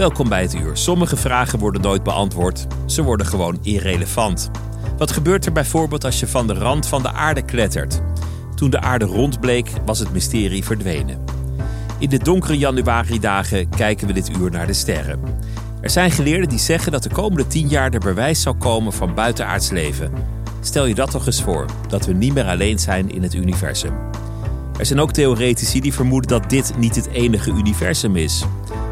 Welkom bij het uur. Sommige vragen worden nooit beantwoord. Ze worden gewoon irrelevant. Wat gebeurt er bijvoorbeeld als je van de rand van de aarde klettert? Toen de aarde rond bleek, was het mysterie verdwenen. In de donkere januari-dagen kijken we dit uur naar de sterren. Er zijn geleerden die zeggen dat de komende tien jaar er bewijs zal komen van buitenaards leven. Stel je dat toch eens voor, dat we niet meer alleen zijn in het universum. Er zijn ook theoretici die vermoeden dat dit niet het enige universum is.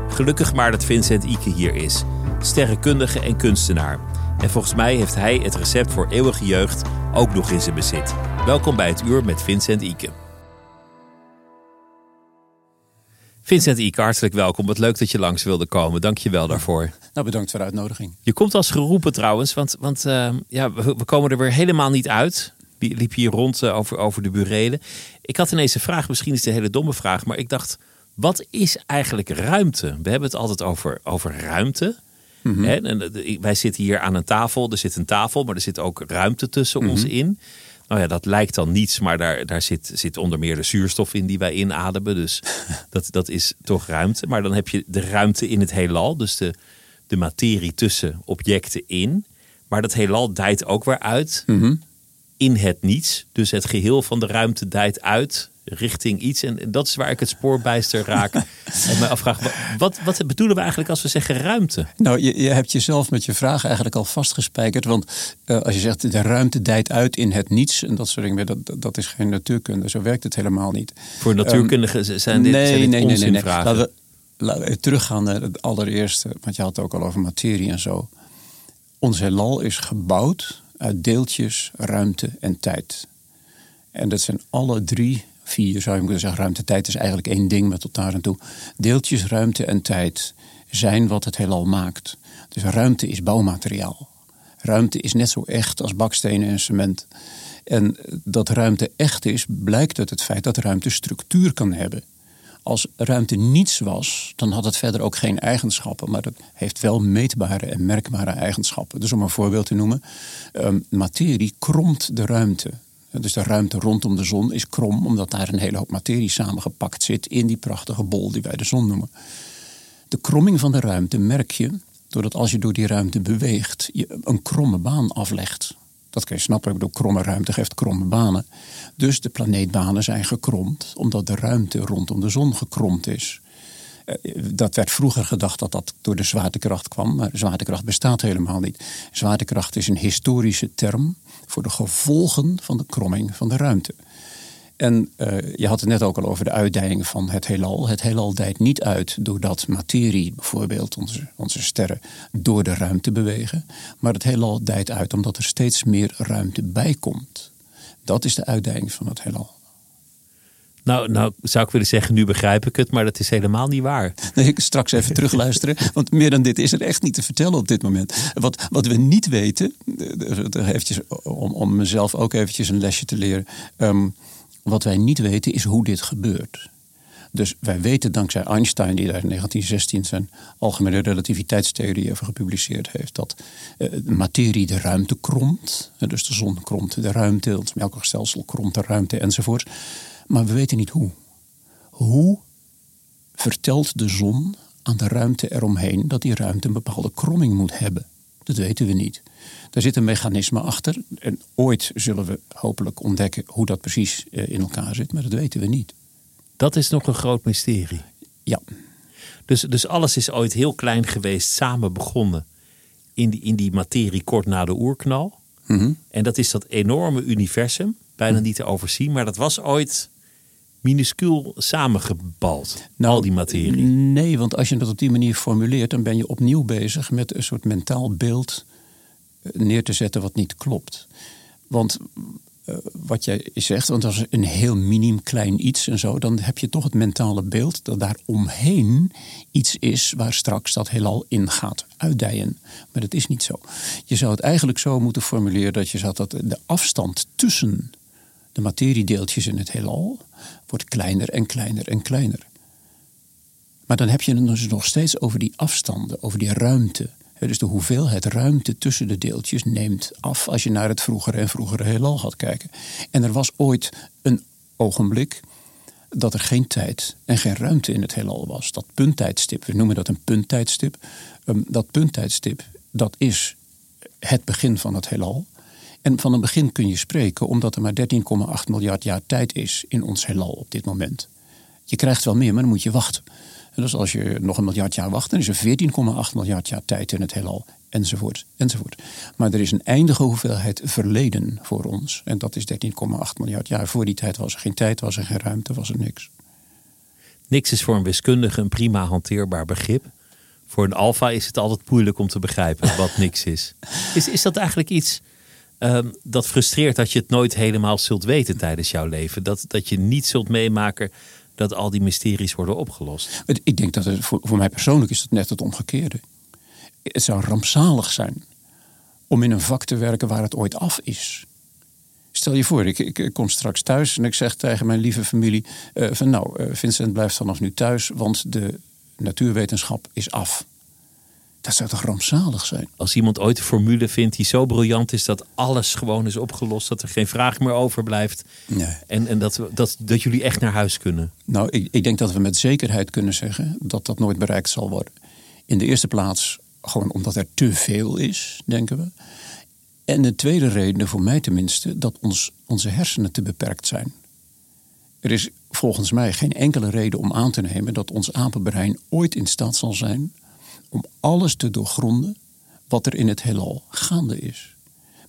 Gelukkig maar dat Vincent Ike hier is, sterrenkundige en kunstenaar. En volgens mij heeft hij het recept voor eeuwige jeugd ook nog in zijn bezit. Welkom bij het uur met Vincent Ike. Vincent Ike, hartelijk welkom. Wat leuk dat je langs wilde komen. Dank je wel daarvoor. Nou, bedankt voor de uitnodiging. Je komt als geroepen trouwens, want, want uh, ja, we, we, komen er weer helemaal niet uit. Liep hier rond uh, over, over de burelen. Ik had ineens een vraag, misschien is het een hele domme vraag, maar ik dacht, wat is eigenlijk ruimte? We hebben het altijd over, over ruimte. Mm -hmm. en wij zitten hier aan een tafel, er zit een tafel, maar er zit ook ruimte tussen mm -hmm. ons in. Nou ja, dat lijkt dan niets, maar daar, daar zit, zit onder meer de zuurstof in die wij inademen. Dus dat, dat is toch ruimte. Maar dan heb je de ruimte in het heelal, dus de, de materie tussen objecten in. Maar dat heelal dijt ook weer uit mm -hmm. in het niets. Dus het geheel van de ruimte dijt uit richting iets. En dat is waar ik het spoorbijster raak. en mij afvraag, wat, wat bedoelen we eigenlijk als we zeggen ruimte? Nou, je, je hebt jezelf met je vraag eigenlijk al vastgespijkerd. Want uh, als je zegt de ruimte dijt uit in het niets. En dat soort dingen, dat, dat is geen natuurkunde. Zo werkt het helemaal niet. Voor natuurkundigen um, zijn dit, nee, zijn dit nee, nee, nee, nee. vragen. Laten we, laten we teruggaan naar het allereerste. Want je had het ook al over materie en zo. Ons heelal is gebouwd uit deeltjes, ruimte en tijd. En dat zijn alle drie vier zou je kunnen zeggen. Ruimte, tijd is eigenlijk één ding, maar tot daar en toe. Deeltjes, ruimte en tijd zijn wat het heelal maakt. Dus ruimte is bouwmateriaal. Ruimte is net zo echt als bakstenen en cement. En dat ruimte echt is, blijkt uit het feit dat ruimte structuur kan hebben. Als ruimte niets was, dan had het verder ook geen eigenschappen, maar het heeft wel meetbare en merkbare eigenschappen. Dus om een voorbeeld te noemen, um, materie kromt de ruimte. Dus de ruimte rondom de zon is krom, omdat daar een hele hoop materie samengepakt zit in die prachtige bol die wij de zon noemen. De kromming van de ruimte merk je doordat als je door die ruimte beweegt, je een kromme baan aflegt. Dat kun je snappen, bedoel, kromme ruimte geeft kromme banen. Dus de planeetbanen zijn gekromd, omdat de ruimte rondom de zon gekromd is. Dat werd vroeger gedacht dat dat door de zwaartekracht kwam, maar zwaartekracht bestaat helemaal niet. Zwaartekracht is een historische term voor de gevolgen van de kromming van de ruimte. En uh, je had het net ook al over de uitdijing van het heelal. Het heelal dijt niet uit doordat materie, bijvoorbeeld onze, onze sterren, door de ruimte bewegen. Maar het heelal dijt uit omdat er steeds meer ruimte bij komt. Dat is de uitdijing van het heelal. Nou, nou zou ik willen zeggen, nu begrijp ik het, maar dat is helemaal niet waar. Nee, ik straks even terugluisteren, want meer dan dit is er echt niet te vertellen op dit moment. Wat, wat we niet weten, eventjes, om, om mezelf ook eventjes een lesje te leren. Um, wat wij niet weten is hoe dit gebeurt. Dus wij weten dankzij Einstein, die daar in 1916 zijn algemene relativiteitstheorie over gepubliceerd heeft, dat uh, materie de ruimte kromt. Dus de zon kromt de ruimte, het melkwegstelsel kromt de ruimte enzovoort. Maar we weten niet hoe. Hoe vertelt de zon aan de ruimte eromheen dat die ruimte een bepaalde kromming moet hebben? Dat weten we niet. Daar zit een mechanisme achter. En ooit zullen we hopelijk ontdekken hoe dat precies in elkaar zit, maar dat weten we niet. Dat is nog een groot mysterie. Ja. Dus, dus alles is ooit heel klein geweest, samen begonnen in die, in die materie kort na de oerknal. Mm -hmm. En dat is dat enorme universum, bijna niet te overzien, maar dat was ooit minuscuul samengebald, Nou, al die materie. Nee, want als je dat op die manier formuleert, dan ben je opnieuw bezig met een soort mentaal beeld eh, neer te zetten wat niet klopt. Want eh, wat jij zegt, want als een heel minim klein iets en zo, dan heb je toch het mentale beeld dat daar omheen iets is waar straks dat heelal in gaat uitdijen. Maar dat is niet zo. Je zou het eigenlijk zo moeten formuleren dat je zegt dat de afstand tussen de materiedeeltjes in het heelal wordt kleiner en kleiner en kleiner. Maar dan heb je het dus nog steeds over die afstanden, over die ruimte. Dus de hoeveelheid ruimte tussen de deeltjes neemt af als je naar het vroegere en vroegere heelal gaat kijken. En er was ooit een ogenblik dat er geen tijd en geen ruimte in het heelal was. Dat punttijdstip, we noemen dat een punttijdstip. Ehm, dat punttijdstip, dat is het begin van het heelal. En van een begin kun je spreken omdat er maar 13,8 miljard jaar tijd is in ons heelal op dit moment. Je krijgt wel meer, maar dan moet je wachten. En dus als je nog een miljard jaar wacht, dan is er 14,8 miljard jaar tijd in het heelal. Enzovoort, enzovoort. Maar er is een eindige hoeveelheid verleden voor ons. En dat is 13,8 miljard jaar. Voor die tijd was er geen tijd, was er geen ruimte, was er niks. Niks is voor een wiskundige een prima hanteerbaar begrip. Voor een alfa is het altijd moeilijk om te begrijpen wat niks is. Is, is dat eigenlijk iets ehm, dat frustreert dat je het nooit helemaal zult weten tijdens jouw leven? Dat, dat je niet zult meemaken dat al die mysteries worden opgelost? Ik denk dat het voor, voor mij persoonlijk is het net het omgekeerde. Het zou rampzalig zijn om in een vak te werken waar het ooit af is. Stel je voor, ik, ik, ik kom straks thuis en ik zeg tegen mijn lieve familie: eh, van nou, eh, Vincent blijft vanaf nu thuis, want de natuurwetenschap is af. Dat zou toch rampzalig zijn? Als iemand ooit een formule vindt die zo briljant is dat alles gewoon is opgelost, dat er geen vraag meer overblijft. Nee. En, en dat, dat, dat jullie echt naar huis kunnen. Nou, ik, ik denk dat we met zekerheid kunnen zeggen dat dat nooit bereikt zal worden. In de eerste plaats gewoon omdat er te veel is, denken we. En de tweede reden, voor mij tenminste, dat ons, onze hersenen te beperkt zijn. Er is volgens mij geen enkele reden om aan te nemen dat ons apenbrein ooit in staat zal zijn om alles te doorgronden wat er in het heelal gaande is.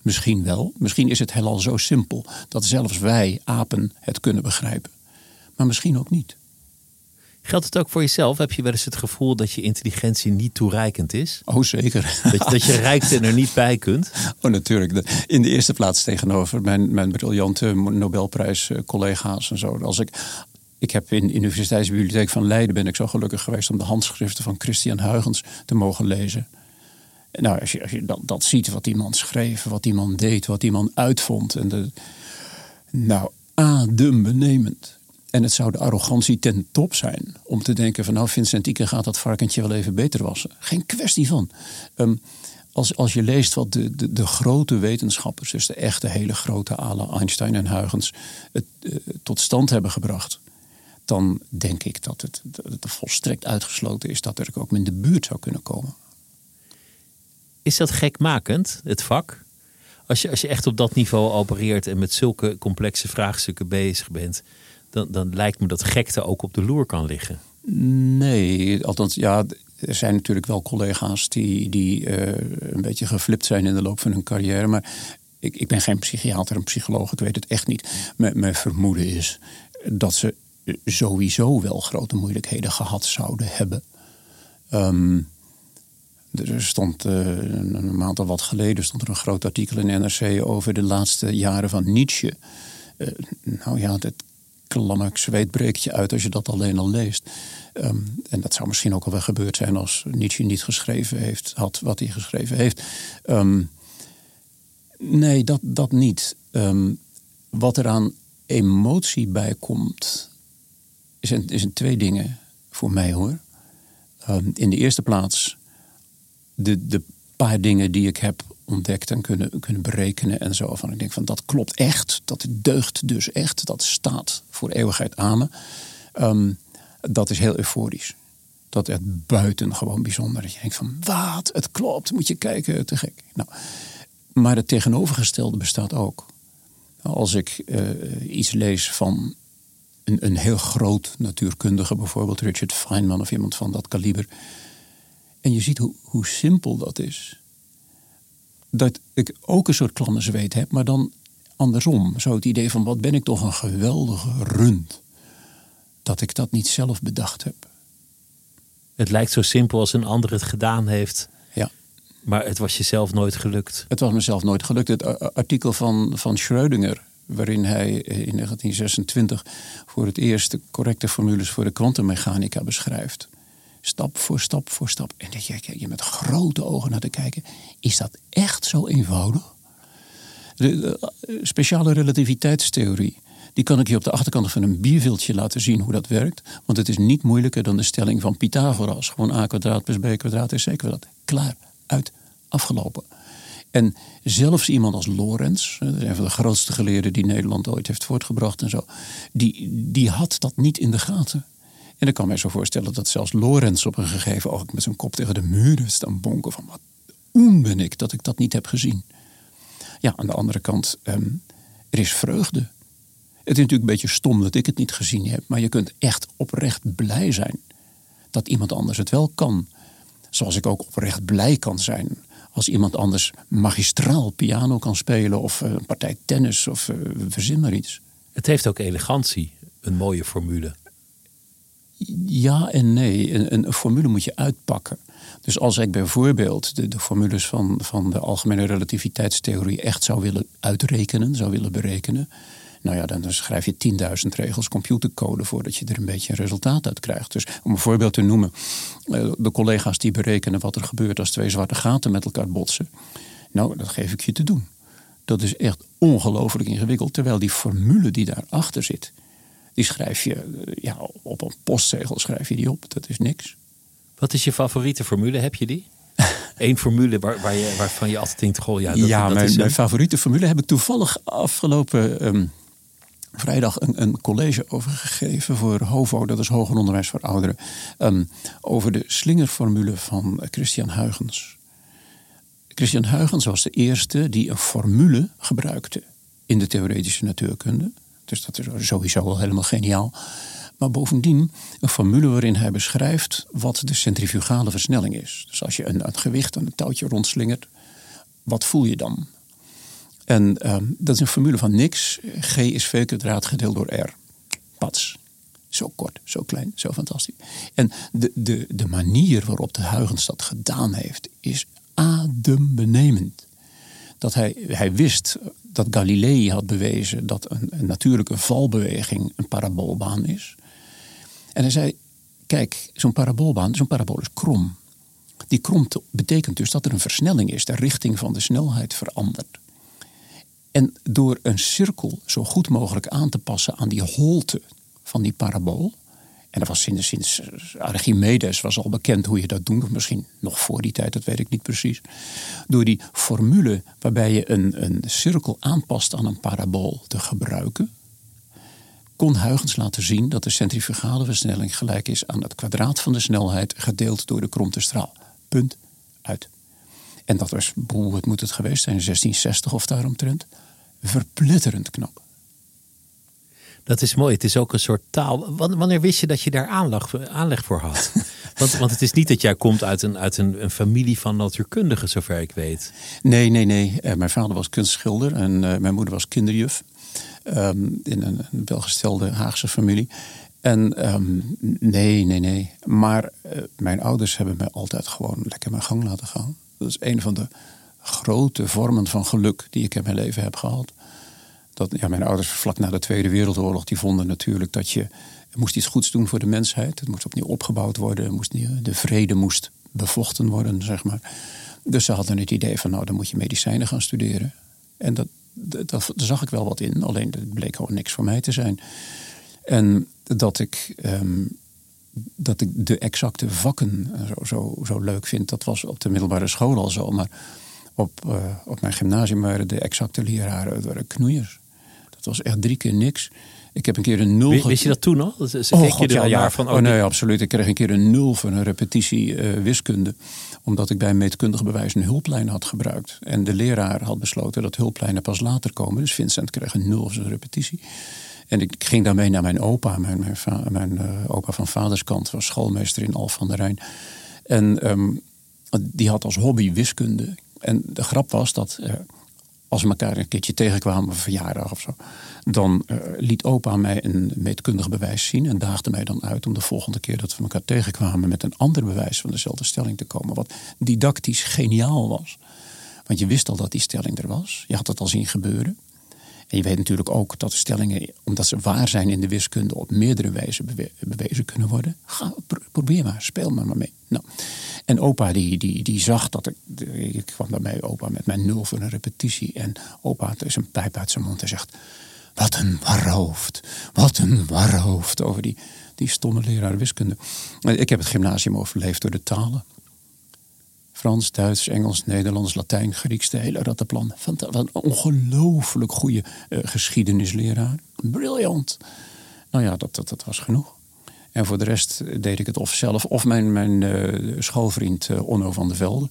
Misschien wel, misschien is het heelal zo simpel dat zelfs wij, apen, het kunnen begrijpen. Maar misschien ook niet. Geldt het ook voor jezelf? Heb je wel eens het gevoel dat je intelligentie niet toereikend is? Oh, zeker. Dat, je- dat je rijkt en er niet bij kunt? Oh, natuurlijk. In de eerste plaats tegenover mijn, mijn briljante Nobelprijs-collega's en zo. Als ik, ik heb in de Universiteitsbibliotheek van Leiden ben ik zo gelukkig geweest om de handschriften van Christian Huygens te mogen lezen. Nou, als je, als je dat, ziet, wat die man schreef, wat die man deed, wat die man uitvond. En de, nou, adembenemend. En het zou de arrogantie ten top zijn om te denken van nou Vincent Ike gaat dat varkentje wel even beter wassen. Geen kwestie van. Ehm, als, als je leest wat de, de, de grote wetenschappers, dus de echte hele grote ala Einstein en Huygens, eh, tot stand hebben gebracht, dan denk ik dat het, dat het volstrekt uitgesloten is dat er ook in de buurt zou kunnen komen. Is dat gekmakend, het vak? Als je, als je echt op dat niveau opereert en met zulke complexe vraagstukken bezig bent, dan, dan lijkt me dat gekte ook op de loer kan liggen. Nee, althans, ja, er zijn natuurlijk wel collega's die, die eh, een beetje geflipt zijn in de loop van hun carrière. Maar ik, ik ben geen psychiater en psycholoog, ik weet het echt niet. Mijn vermoeden is dat ze sowieso wel grote moeilijkheden gehad zouden hebben. Ehm, er stond eh, een maand of wat geleden stond er een groot artikel in NRC over de laatste jaren van Nietzsche. Eh, nou ja, dat klamme zweet breekt je uit als je dat alleen al leest. Ehm, en dat zou misschien ook al wel gebeurd zijn als Nietzsche niet geschreven heeft, had wat hij geschreven heeft. Ehm, nee, dat, dat niet. Wat er aan emotie bij komt, zijn, zijn twee dingen voor mij hoor. Ehm, in de eerste plaats de, de paar dingen die ik heb ontdekt en kunnen, kunnen berekenen en zo. Van ik denk van dat klopt echt, dat deugt dus echt, dat staat voor eeuwigheid aan me. Ehm, dat is heel euforisch. Dat is buitengewoon bijzonder. Dat je denkt van wat, het klopt, moet je kijken, te gek. Nou, maar het tegenovergestelde bestaat ook. Als ik eh, iets lees van een, een heel groot natuurkundige, bijvoorbeeld Richard Feynman of iemand van dat kaliber. En je ziet hoe, hoe simpel dat is. Dat ik ook een soort klamme zweet heb, maar dan andersom. Zo het idee van wat ben ik toch een geweldige rund. dat ik dat niet zelf bedacht heb. Het lijkt zo simpel als een ander het gedaan heeft. Ja. Maar het was jezelf nooit gelukt. Het was mezelf nooit gelukt. Het artikel van, van Schrödinger, waarin hij in 1926 voor het eerst de correcte formules voor de kwantummechanica beschrijft. Stap voor stap voor stap. En dat je, je met grote ogen naar te kijken. Is dat echt zo eenvoudig? De, speciale relativiteitstheorie. Die kan ik je op de achterkant van een bierviltje laten zien hoe dat werkt. Want het is niet moeilijker dan de stelling van Pythagoras. Gewoon a kwadraat plus b kwadraat is c kwadraat. Klaar, uit, afgelopen. En zelfs iemand als Lorenz, een van de grootste geleerden die Nederland ooit heeft voortgebracht en zo, die, die had dat niet in de gaten. En ik kan mij zo voorstellen dat zelfs Lorenz op een gegeven ogenblik met zijn kop tegen de muren staan bonken van wat oen ben ik dat ik dat niet heb gezien. Ja, aan de andere kant, ehm, er is vreugde. Het is natuurlijk een beetje stom dat ik het niet gezien heb, maar je kunt echt oprecht blij zijn dat iemand anders het wel kan. Zoals ik ook oprecht blij kan zijn als iemand anders magistraal piano kan spelen of eh, een partij tennis of uh, verzin maar iets. Het heeft ook elegantie, een mooie formule. Ja en nee. Een, een, formule moet je uitpakken. Dus als ik bijvoorbeeld de, de, formules van, van de algemene relativiteitstheorie echt zou willen uitrekenen, zou willen berekenen. Nou ja, dan schrijf je 10.000 regels computercode voordat je er een beetje een resultaat uit krijgt. Dus om een voorbeeld te noemen, eh, de collega's die berekenen wat er gebeurt als twee zwarte gaten met elkaar botsen. Nou, dat geef ik je te doen. Dat is echt ongelooflijk ingewikkeld. Terwijl die formule die daarachter zit, die schrijf je eh, ja, op een postzegel schrijf je die op. Dat is niks. Wat is je favoriete formule? Heb je die? Eén formule waar, waar je, waarvan je altijd denkt: goh, ja, dat, ja dat mijn, is mijn favoriete formule heb ik toevallig afgelopen ehm, vrijdag een, een, college over gegeven voor HOVO, dat is Hoger Onderwijs voor Ouderen. Um, over de slingerformule van Christian Huygens. Christian Huygens was de eerste die een formule gebruikte in de theoretische natuurkunde. Dus dat is sowieso al helemaal geniaal. Maar bovendien een formule waarin hij beschrijft wat de centrifugale versnelling is. Dus als je een, een gewicht aan een touwtje rondslingert, wat voel je dan? En ehm, dat is een formule van niks. G is v kwadraat gedeeld door R. Pats. Zo kort, zo klein, zo fantastisch. En de, de, de manier waarop de Huygens dat gedaan heeft, is adembenemend. Dat hij, hij wist dat Galilei had bewezen dat een, natuurlijke valbeweging een paraboolbaan is. En hij zei, kijk, zo'n paraboolbaan, zo'n parabool is krom. Die krom betekent dus dat er een versnelling is, de richting van de snelheid verandert. En door een cirkel zo goed mogelijk aan te passen aan die holte van die parabool. En dat was sinds, Archimedes was al bekend hoe je dat doet. Misschien nog voor die tijd, dat weet ik niet precies. Door die formule waarbij je een, een cirkel aanpast aan een parabool te gebruiken. Kon Huygens laten zien dat de centrifugale versnelling gelijk is aan het kwadraat van de snelheid gedeeld door de kromte straal. Punt uit. En dat was, boe, het moet het geweest zijn, 1660 of daaromtrent. Verplitterend knap. Dat is mooi. Het is ook een soort taal. Wanneer wist je dat je daar aanleg, aanleg voor had? Want, want het is niet dat jij komt uit een, uit een, een familie van natuurkundigen, zover ik weet. Nee, nee, nee. Uh, mijn vader was kunstschilder en uh, mijn moeder was kinderjuf. Um, in een, een welgestelde Haagse familie. En um, nee, nee, nee. Maar uh, mijn ouders hebben mij altijd gewoon lekker mijn gang laten gaan. Dat is een van de grote vormen van geluk die ik in mijn leven heb gehad. Dat, ja, mijn ouders vlak na de Tweede Wereldoorlog die vonden natuurlijk dat je moest iets goeds doen voor de mensheid. Het moest opnieuw opgebouwd worden. Moest, de vrede moest bevochten worden, zeg maar. Dus ze hadden het idee van, nou, dan moet je medicijnen gaan studeren. En dat, dat, zag ik wel wat in. Alleen dat bleek gewoon niks voor mij te zijn. En dat ik um, dat ik de exacte vakken zo, zo, zo leuk vind. Dat was op de middelbare school al zo. Maar op, uh, op mijn gymnasium waren de exacte leraren waren knoeiers. Dat was echt drie keer niks. Ik heb een keer een nul. Wist je dat toen al? Dat is, oh, God, er ja, van? Oh, nee, absoluut. Ik kreeg een keer een nul voor een repetitie uh, wiskunde. Omdat ik bij een meetkundige bewijs een hulplijn had gebruikt. En de leraar had besloten dat hulplijnen pas later komen. Dus Vincent kreeg een nul voor zijn repetitie. En ik ging daarmee naar mijn opa. Mijn, mijn, mijn uh, opa van vaderskant was schoolmeester in Alphen van der Rijn. En um, die had als hobby wiskunde. En de grap was dat uh, als we elkaar een keertje tegenkwamen, een verjaardag of zo, dan uh, liet opa mij een meetkundig bewijs zien en daagde mij dan uit om de volgende keer dat we elkaar tegenkwamen met een ander bewijs van dezelfde stelling te komen. Wat didactisch geniaal was. Want je wist al dat die stelling er was. Je had het al zien gebeuren. En je weet natuurlijk ook dat de stellingen, omdat ze waar zijn in de wiskunde, op meerdere wijzen bewezen kunnen worden. Ga, probeer maar, speel maar, maar mee. Nou. En opa die, die, die zag dat ik, ik kwam daarmee opa met mijn nul voor een repetitie. En opa had dus een pijp uit zijn mond en zegt, wat een warhoofd, wat een warhoofd over die, die stomme leraar wiskunde. Ik heb het gymnasium overleefd door de talen. Frans, Duits, Engels, Nederlands, Latijn, Grieks, de hele rattenplan. Wat een ongelooflijk goede uh, geschiedenisleraar. Briljant. Nou ja, dat, dat, dat was genoeg. En voor de rest deed ik het of zelf of mijn, mijn uh, schoolvriend Onno van der Velde.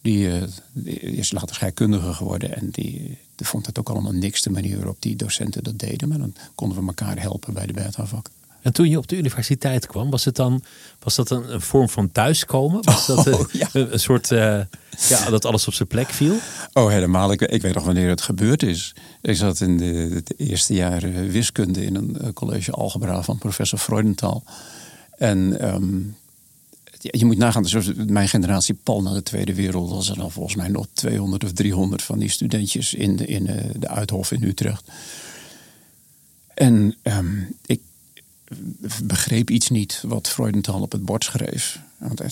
Die, die, is later scheikundige geworden en die, die, vond het ook allemaal niks de manier waarop die docenten dat deden. Maar dan konden we elkaar helpen bij de beta-vak. En toen je op de universiteit kwam, was, het dan, was dat een, een vorm van thuiskomen? Was dat een, oh, een, soort, uh, ja, dat alles op zijn plek viel? Oh, helemaal. Ik, ik, weet nog wanneer het gebeurd is. Ik zat in de, het eerste jaar wiskunde in een eh, college algebra van professor Freudenthal. En um, je moet nagaan, zoals mijn generatie pal na de Tweede Wereld was er dan volgens mij nog 200 of 300 van die studentjes in de, in de, de Uithof in Utrecht. En um, ik begreep iets niet wat Freudenthal op het bord schreef. Want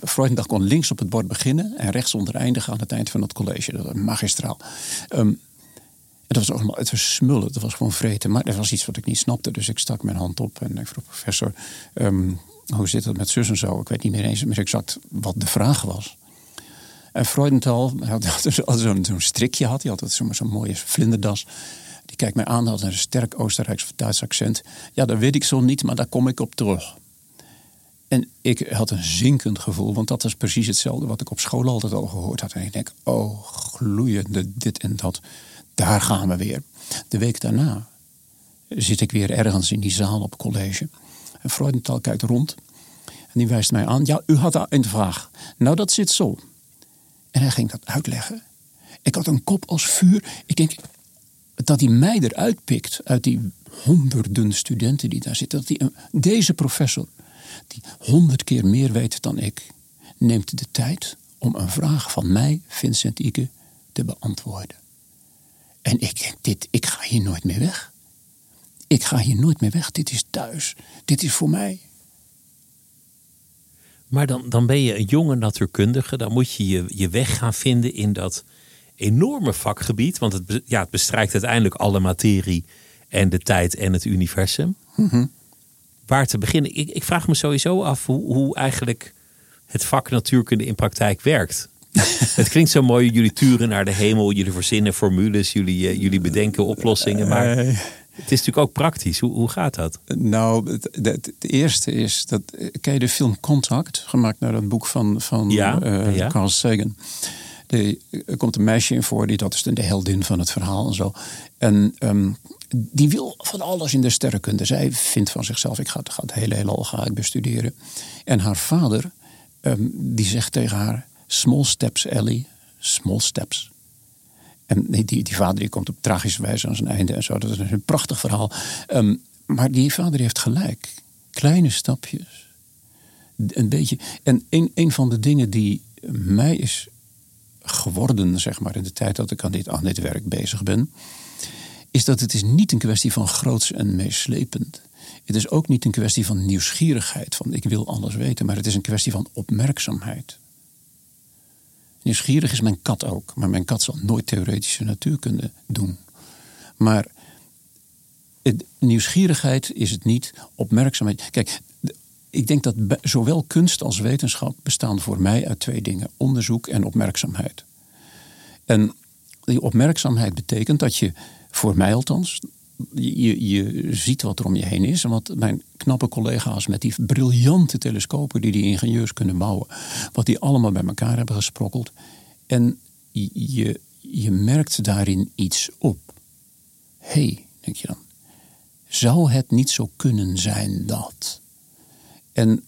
Freudenthal kon links op het bord beginnen en rechts onder eindigen aan het eind van het college. Dat was magistraal. Um, het was allemaal, het was smullen, het was gewoon vreten. Maar er was iets wat ik niet snapte, dus ik stak mijn hand op en ik vroeg professor, um, hoe zit het met zus en zo? Ik weet niet meer eens meer exact wat de vraag was. En Freudenthal had, had zo'n zo strikje, had, hij had zo'n zo mooie vlinderdas. Die kijkt mij aan, had een sterk Oostenrijks of Duits accent. Ja, dat weet ik zo niet, maar daar kom ik op terug. En ik had een zinkend gevoel, want dat was precies hetzelfde wat ik op school altijd al gehoord had. En ik denk, oh, gloeiende dit en dat. Daar gaan we weer. De week daarna zit ik weer ergens in die zaal op college. En Freudenthal kijkt rond. En die wijst mij aan. Ja, u had een vraag. Nou, dat zit zo. En hij ging dat uitleggen. Ik had een kop als vuur. Ik denk, dat hij mij eruit pikt uit die honderden studenten die daar zitten. Dat hij, deze professor, die honderd keer meer weet dan ik, neemt de tijd om een vraag van mij, Vincent Ike, te beantwoorden. En ik denk, dit, ik ga hier nooit meer weg. Ik ga hier nooit meer weg. Dit is thuis. Dit is voor mij. Maar dan, dan ben je een jonge natuurkundige. Dan moet je, je je weg gaan vinden in dat enorme vakgebied. Want het, ja, het bestrijkt uiteindelijk alle materie en de tijd en het universum. Mhm. Waar te beginnen? Ik, ik, vraag me sowieso af hoe, hoe eigenlijk het vak natuurkunde in praktijk werkt. het klinkt zo mooi, jullie turen naar de hemel, jullie verzinnen formules, jullie, uh, jullie bedenken oplossingen. Maar het is natuurlijk ook praktisch. Hoe, hoe gaat dat? Nou, het, het, eerste is, dat, ken je de film Contact, gemaakt naar dat boek van, van ja, uh, ja. Carl Sagan er komt een meisje in voor, die, dat is de heldin van het verhaal en zo. En ehm, die wil van alles in de sterrenkunde. Zij vindt van zichzelf, ik ga, ga het hele heelal ga ik bestuderen. En haar vader, um, die zegt tegen haar, small steps Ellie, small steps. En die, die vader die komt op tragische wijze aan zijn einde en zo. Dat is een prachtig verhaal. Um, maar die vader heeft gelijk. Kleine stapjes. Een beetje. En een, een van de dingen die mij is geworden, zeg maar, in de tijd dat ik aan dit, aan werk bezig ben, is dat het is niet een kwestie van groots en meeslepend. Het is ook niet een kwestie van nieuwsgierigheid, van ik wil alles weten, maar het is een kwestie van opmerkzaamheid. Nieuwsgierig is mijn kat ook, maar mijn kat zal nooit theoretische natuurkunde doen. Maar het, nieuwsgierigheid is het niet, opmerkzaamheid. Kijk, ik denk dat zowel kunst als wetenschap bestaan voor mij uit twee dingen: onderzoek en opmerkzaamheid. En die opmerkzaamheid betekent dat je, voor mij althans, je, je ziet wat er om je heen is. En wat mijn knappe collega's met die briljante telescopen die die ingenieurs kunnen bouwen, wat die allemaal bij elkaar hebben gesprokkeld. En je, je merkt daarin iets op. Hé, hey, denk je dan, zou het niet zo kunnen zijn dat? En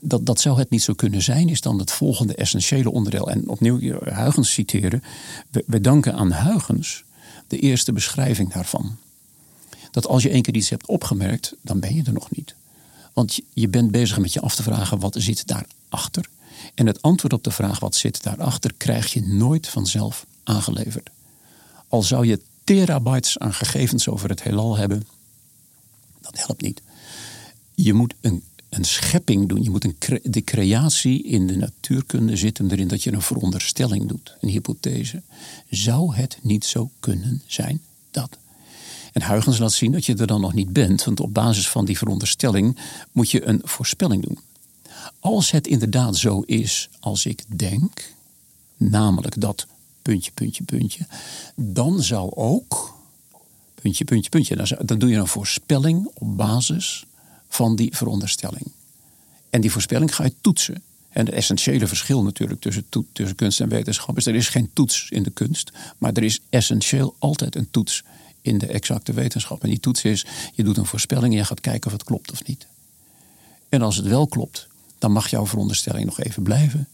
dat, dat zou het niet zo kunnen zijn, is dan het volgende essentiële onderdeel. En opnieuw Huygens citeren. We, we danken aan Huygens de eerste beschrijving daarvan. Dat als je één keer iets hebt opgemerkt, dan ben je er nog niet. Want je bent bezig met je af te vragen wat zit daarachter. En het antwoord op de vraag wat zit daarachter krijg je nooit vanzelf aangeleverd. Al zou je terabytes aan gegevens over het heelal hebben, dat helpt niet. Je moet een, een schepping doen. Je moet een de creatie in de natuurkunde zitten erin dat je een veronderstelling doet, een hypothese. Zou het niet zo kunnen zijn dat? En Huygens laat zien dat je er dan nog niet bent, want op basis van die veronderstelling moet je een voorspelling doen. Als het inderdaad zo is als ik denk, namelijk dat puntje, puntje, puntje, dan zou ook puntje, puntje, puntje. Dan, dan doe je een voorspelling op basis van die veronderstelling. En die voorspelling ga je toetsen. En het essentiële verschil natuurlijk tussen, tussen kunst en wetenschap is: er is geen toets in de kunst, maar er is essentieel altijd een toets in de exacte wetenschap. En die toets is: je doet een voorspelling en je gaat kijken of het klopt of niet. En als het wel klopt, dan mag jouw veronderstelling nog even blijven.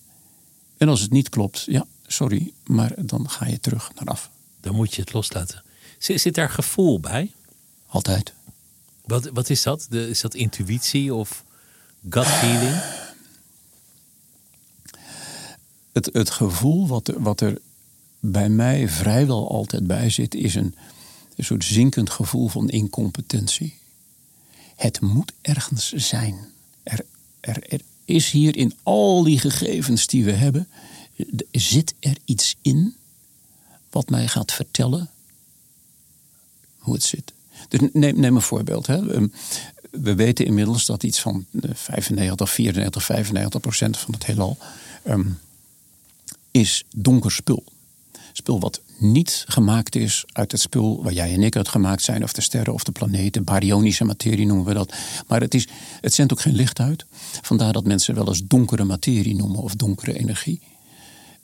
En als het niet klopt, ja, sorry, maar dan ga je terug naar af. Dan moet je het loslaten. Zit, zit daar gevoel bij? Altijd. Wat, wat is dat? Is dat intuïtie of gut feeling? Het, het gevoel wat wat er bij mij vrijwel altijd bij zit, is een, soort zinkend gevoel van incompetentie. Het moet ergens zijn. Er, er is hier in al die gegevens die we hebben, zit er iets in wat mij gaat vertellen hoe het zit. Dus neem, neem een voorbeeld. Hè. Ehm, we weten inmiddels dat iets van 95, 94, 95 procent van het heelal um, is donker spul. Spul wat niet gemaakt is uit het spul waar jij en ik uit gemaakt zijn, of de sterren of de planeten. Baryonische materie noemen we dat. Maar het, is, het zendt ook geen licht uit. Vandaar dat mensen wel eens donkere materie noemen of donkere energie.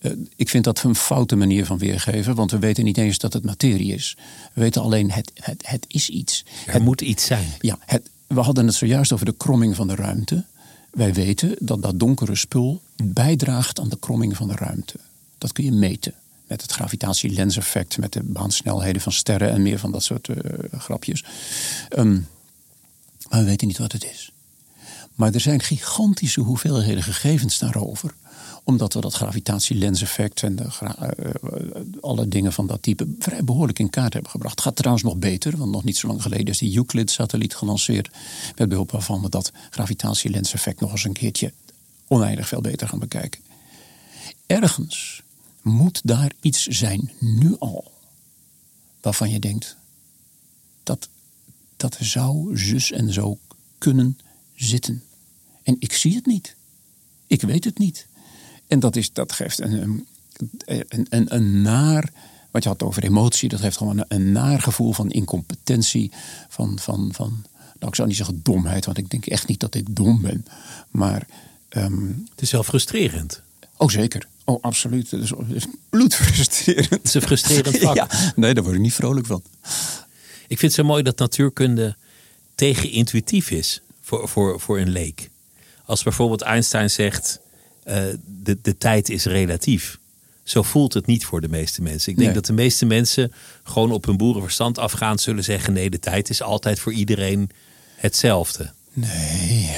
Eh, ik vind dat een foute manier van weergeven, want we weten niet eens dat het materie is. We weten alleen, het, het, het is iets. Er het moet iets zijn. Ja, het, we hadden het zojuist over de kromming van de ruimte. Wij weten dat dat donkere spul bijdraagt aan de kromming van de ruimte. Dat kun je meten met het gravitatielenseffect, met de baansnelheden van sterren en meer van dat soort uh, grapjes. Um, maar we weten niet wat het is. Maar er zijn gigantische hoeveelheden gegevens daarover omdat we dat gravitatielenseffect en de uh, alle dingen van dat type vrij behoorlijk in kaart hebben gebracht. Gaat trouwens nog beter, want nog niet zo lang geleden is die Euclid-satelliet gelanceerd. Met behulp waarvan we dat gravitatielenseffect nog eens een keertje oneindig veel beter gaan bekijken. Ergens moet daar iets zijn, nu al, waarvan je denkt dat dat zou zus en zo kunnen zitten. En ik zie het niet. Ik weet het niet. En dat, is, dat geeft een, een, een, een naar. Wat je had over emotie, dat geeft gewoon een, een naar gevoel van incompetentie. Van, van, van, nou, ik zou niet zeggen domheid, want ik denk echt niet dat ik dom ben. Maar. Ehm, het is wel frustrerend. Oh, zeker. Oh, absoluut. Het is, is bloedfrustrerend. Het is een frustrerend vak. ja, nee, daar word ik niet vrolijk van. Ik vind het zo mooi dat natuurkunde tegenintuïtief is voor, voor, voor een leek. Als bijvoorbeeld Einstein zegt: uh, de, de tijd is relatief. Zo voelt het niet voor de meeste mensen. Ik denk dat de meeste mensen gewoon op hun boerenverstand afgaan zullen zeggen: nee, de tijd is altijd voor iedereen hetzelfde. Nee.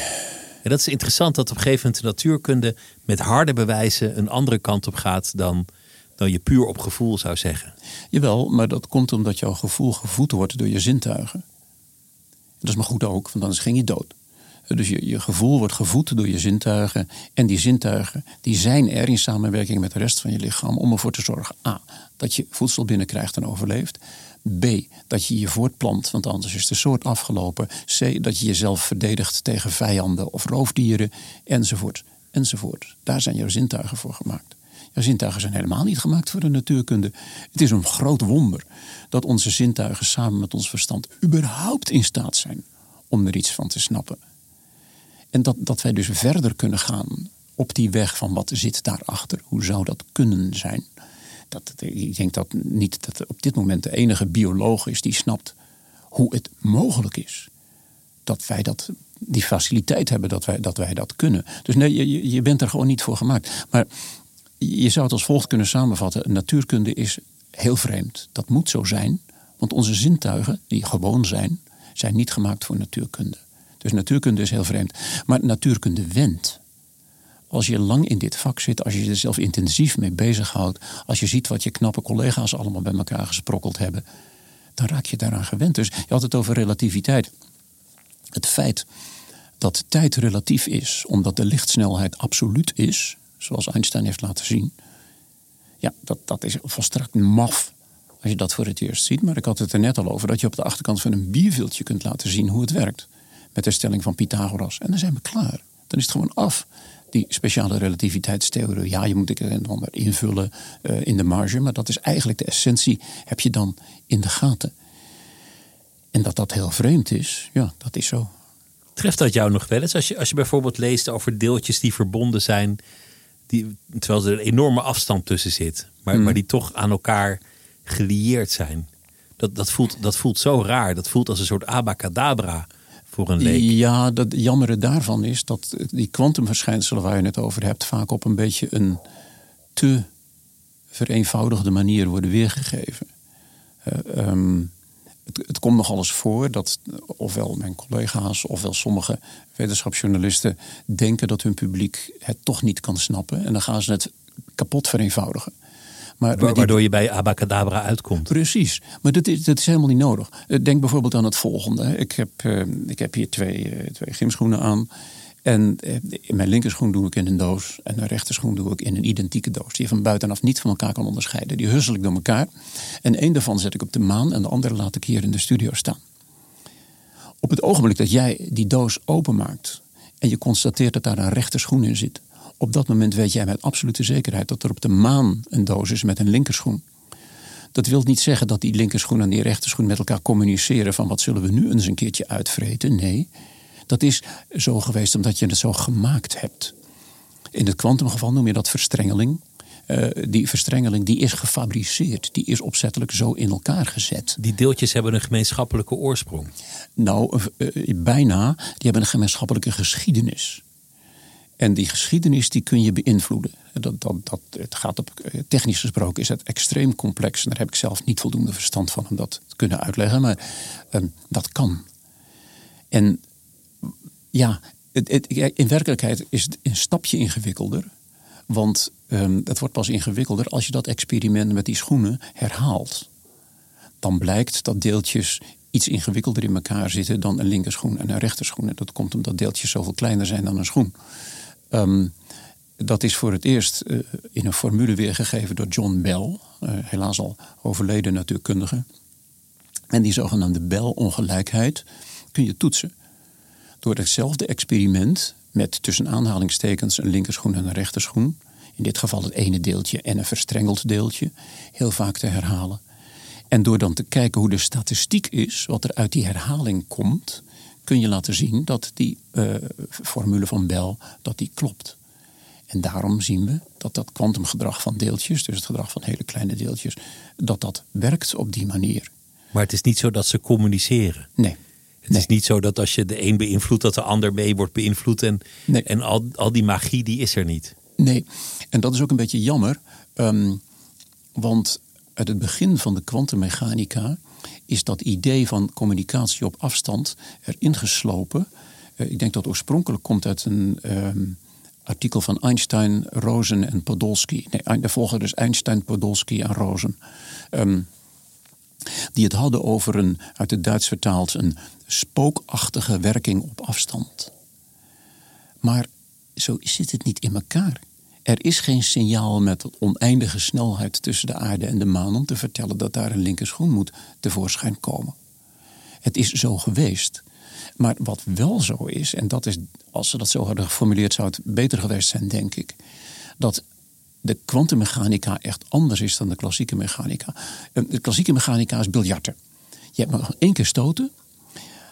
En dat is interessant dat op een gegeven moment de natuurkunde met harde bewijzen een andere kant op gaat dan, dan je puur op gevoel zou zeggen. Jawel, maar dat komt omdat jouw gevoel gevoed wordt door je zintuigen. Dat is maar goed ook, want anders ging je dood. Dus je, je gevoel wordt gevoed door je zintuigen. En die zintuigen die zijn er in samenwerking met de rest van je lichaam om ervoor te zorgen: A. Dat je voedsel binnenkrijgt en overleeft. B. Dat je je voortplant, want anders is de soort afgelopen. C. Dat je jezelf verdedigt tegen vijanden of roofdieren. Enzovoort. Enzovoort. Daar zijn jouw zintuigen voor gemaakt. Zintuigen zijn helemaal niet gemaakt voor de natuurkunde. Het is een groot wonder dat onze zintuigen samen met ons verstand überhaupt in staat zijn om er iets van te snappen. En dat, dat wij dus verder kunnen gaan op die weg van wat zit daarachter. Hoe zou dat kunnen zijn? Dat, ik denk dat niet dat op dit moment de enige bioloog is die snapt hoe het mogelijk is dat wij dat die faciliteit hebben dat wij dat, wij dat kunnen. Dus nee, je, je bent er gewoon niet voor gemaakt. Maar je zou het als volgt kunnen samenvatten. Natuurkunde is heel vreemd. Dat moet zo zijn. Want onze zintuigen, die gewoon zijn, zijn niet gemaakt voor natuurkunde. Dus natuurkunde is heel vreemd. Maar natuurkunde wendt. Als je lang in dit vak zit, als je er zelf intensief mee bezighoudt, als je ziet wat je knappe collega's allemaal bij elkaar gesprokkeld hebben, dan raak je daaraan gewend. Dus je had het over relativiteit. Het feit dat tijd relatief is, omdat de lichtsnelheid absoluut is, zoals Einstein heeft laten zien, ja, dat, dat is volstrekt maf als je dat voor het eerst ziet. Maar ik had het er net al over dat je op de achterkant van een bierviltje kunt laten zien hoe het werkt. Met de stelling van Pythagoras. En dan zijn we klaar. Dan is het gewoon af. Die speciale relativiteitstheorie. Ja, je moet het een ander invullen uh, in de marge. Maar dat is eigenlijk de essentie. Heb je dan in de gaten. En dat dat heel vreemd is, ja, dat is zo. Treft dat jou nog wel eens? Als je, als je bijvoorbeeld leest over deeltjes die verbonden zijn. Die, terwijl er een enorme afstand tussen zit. Maar, hmm. maar die toch aan elkaar gelieerd zijn. Dat, dat, voelt, dat voelt zo raar. Dat voelt als een soort abacadabra voor een leek. Ja, dat jammere daarvan is dat die kwantumverschijnselen waar je het over hebt... vaak op een beetje een te vereenvoudigde manier worden weergegeven. Uh, um, het, het, komt nogal eens voor dat ofwel mijn collega's ofwel sommige wetenschapsjournalisten denken dat hun publiek het toch niet kan snappen. En dan gaan ze het kapot vereenvoudigen. Maar Waardoor je bij abacadabra uitkomt. Precies, maar dat is, dat is helemaal niet nodig. Eh, denk bijvoorbeeld aan het volgende. Ik heb, uh, ik heb hier twee, uh, twee gymschoenen aan. En in mijn linkerschoen doe ik in een doos. En mijn rechterschoen doe ik in een identieke doos. Die je van buitenaf niet van elkaar kan onderscheiden. Die hussel ik door elkaar. En één daarvan zet ik op de maan. En de andere laat ik hier in de studio staan. Op het ogenblik dat jij die doos openmaakt. En je constateert dat daar een rechterschoen in zit op dat moment weet jij met absolute zekerheid dat er op de maan een doos is met een linkerschoen. Dat wil niet zeggen dat die linkerschoen en die rechterschoen met elkaar communiceren van wat zullen we nu eens een keertje uitvreten. Nee, dat is zo geweest omdat je het zo gemaakt hebt. In het kwantumgeval noem je dat verstrengeling. Uh, die verstrengeling die is gefabriceerd, die is opzettelijk zo in elkaar gezet. Die deeltjes hebben een gemeenschappelijke oorsprong? Nou, uh, bijna. Die hebben een gemeenschappelijke geschiedenis. En die geschiedenis die kun je beïnvloeden. Dat, dat, dat, het gaat op, eh, technisch gesproken is het extreem complex. En daar heb ik zelf niet voldoende verstand van om dat te kunnen uitleggen. Maar um, dat kan. En ja, in werkelijkheid is het een stapje ingewikkelder. Want um, het wordt pas ingewikkelder als je dat experiment met die schoenen herhaalt. Dan blijkt dat deeltjes iets ingewikkelder in elkaar zitten dan een linkerschoen en een rechterschoen. En dat komt omdat deeltjes zoveel kleiner zijn dan een schoen. Um, dat is voor het eerst uh, in een formule weergegeven door John Bell, uh, helaas al overleden natuurkundige. En die zogenaamde Bell-ongelijkheid kun je toetsen. Door hetzelfde experiment met tussen aanhalingstekens een linkerschoen en een rechterschoen, in dit geval het ene deeltje en een verstrengeld deeltje, heel vaak te herhalen. En door dan te kijken hoe de statistiek is, wat er uit die herhaling komt, kun je laten zien dat die uh, formule van Bell dat die klopt. En daarom zien we dat dat kwantumgedrag van deeltjes, dus het gedrag van hele kleine deeltjes, dat dat werkt op die manier. Maar het is niet zo dat ze communiceren. Nee. Het is niet zo dat als je de een beïnvloedt, dat de ander mee wordt beïnvloed. En, nee. en al, al die magie, die is er niet. Nee, en dat is ook een beetje jammer. Um, want uit het begin van de kwantummechanica is dat idee van communicatie op afstand erin geslopen. Uh, ik denk dat oorspronkelijk komt uit een um, artikel van Einstein, Rosen en Podolsky. Nee, de volgende dus Einstein, Podolsky en Rosen. Um, die het hadden over een, uit het Duits vertaald, een spookachtige werking op afstand. Maar zo zit het niet in elkaar. Er is geen signaal met oneindige snelheid tussen de aarde en de maan om te vertellen dat daar een linkerschoen moet tevoorschijn komen. Het is zo geweest. Maar wat wel zo is, en dat is, als ze dat zo hadden geformuleerd, zou het beter geweest zijn, denk ik. Dat de kwantummechanica echt anders is dan de klassieke mechanica. Eh, de klassieke mechanica is biljarten. Je hebt maar één keer stoten,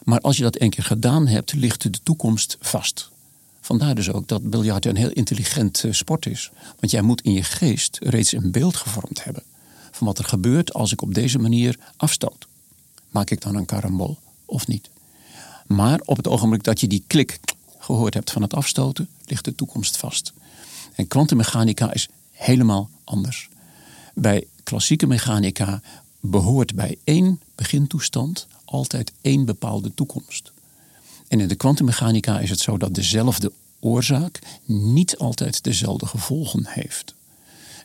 maar als je dat één keer gedaan hebt, ligt de toekomst vast. Vandaar dus ook dat biljarten een heel intelligent eh, sport is. Want jij moet in je geest reeds een beeld gevormd hebben van wat er gebeurt als ik op deze manier afstoot. Maak ik dan een karambol of niet? Maar op het ogenblik dat je die klik gehoord hebt van het afstoten, ligt de toekomst vast. En kwantummechanica is helemaal anders. Bij klassieke mechanica behoort bij één begintoestand altijd één bepaalde toekomst. En in de kwantummechanica is het zo dat dezelfde oorzaak niet altijd dezelfde gevolgen heeft.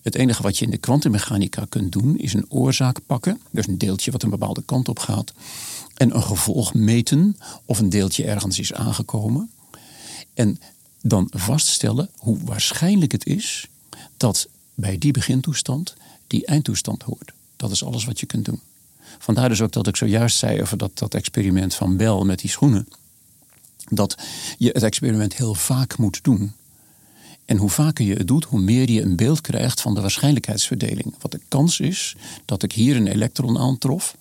Het enige wat je in de kwantummechanica kunt doen is een oorzaak pakken, dus een deeltje wat een bepaalde kant op gaat, en een gevolg meten of een deeltje ergens is aangekomen. En dan vaststellen hoe waarschijnlijk het is dat bij die begintoestand die eindtoestand hoort. Dat is alles wat je kunt doen. Vandaar dus ook dat ik zojuist zei over dat, dat experiment van Bell met die schoenen. Dat je het experiment heel vaak moet doen. En hoe vaker je het doet, hoe meer je een beeld krijgt van de waarschijnlijkheidsverdeling. Wat de kans is dat ik hier een elektron aantrof,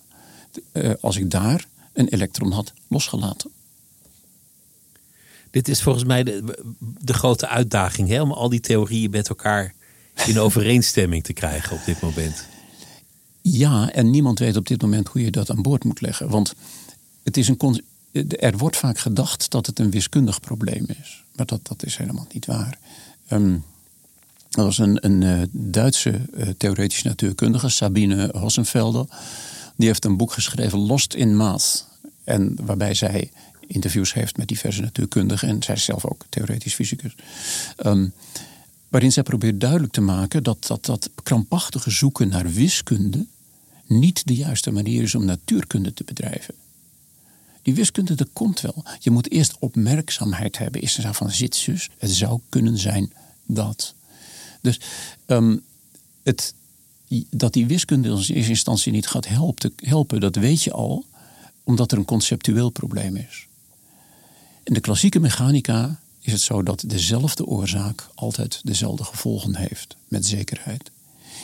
eh, als ik daar een elektron had losgelaten. Dit is volgens mij de, de grote uitdaging, hè? om al die theorieën met elkaar in overeenstemming te krijgen op dit moment. Ja, en niemand weet op dit moment hoe je dat aan boord moet leggen. Want het is een, er wordt vaak gedacht dat het een wiskundig probleem is. Maar dat, dat is helemaal niet waar. Um, er was een, een uh, Duitse uh, theoretische natuurkundige, Sabine Hossenfelder. Die heeft een boek geschreven, Lost in Math. En waarbij zij interviews heeft met diverse natuurkundigen. En zij is zelf ook theoretisch fysicus. Um, waarin zij probeert duidelijk te maken dat, dat dat krampachtige zoeken naar wiskunde niet de juiste manier is om natuurkunde te bedrijven. Die wiskunde, dat komt wel. Je moet eerst opmerkzaamheid hebben. Is er van zit zus, het zou kunnen zijn dat. Dus um, het, dat die wiskunde in eerste instantie niet gaat helpen, helpen, dat weet je al, omdat er een conceptueel probleem is. In de klassieke mechanica is het zo dat dezelfde oorzaak altijd dezelfde gevolgen heeft, met zekerheid.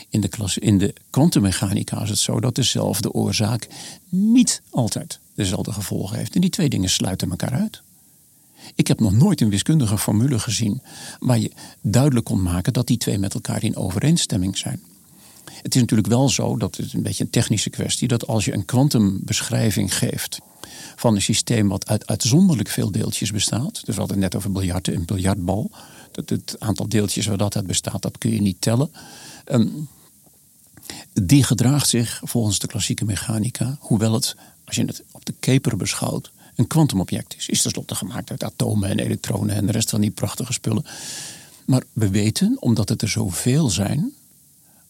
In de, klasse, in de kwantummechanica is het zo dat dezelfde oorzaak niet altijd dezelfde gevolgen heeft. En die twee dingen sluiten elkaar uit. Ik heb nog nooit een wiskundige formule gezien waar je duidelijk kon maken dat die twee met elkaar in overeenstemming zijn. Het is natuurlijk wel zo, dat het een beetje een technische kwestie, dat als je een kwantumbeschrijving geeft van een systeem wat uit uitzonderlijk veel deeltjes bestaat. Dus we hadden net over biljarten, een biljartbal. Dat het aantal deeltjes waar dat uit bestaat, dat kun je niet tellen. Um, die gedraagt zich volgens de klassieke mechanica, hoewel het, als je het op de keper beschouwt, een kwantumobject is. Is tenslotte gemaakt uit atomen en elektronen en de rest van die prachtige spullen. Maar we weten, omdat het er zoveel zijn,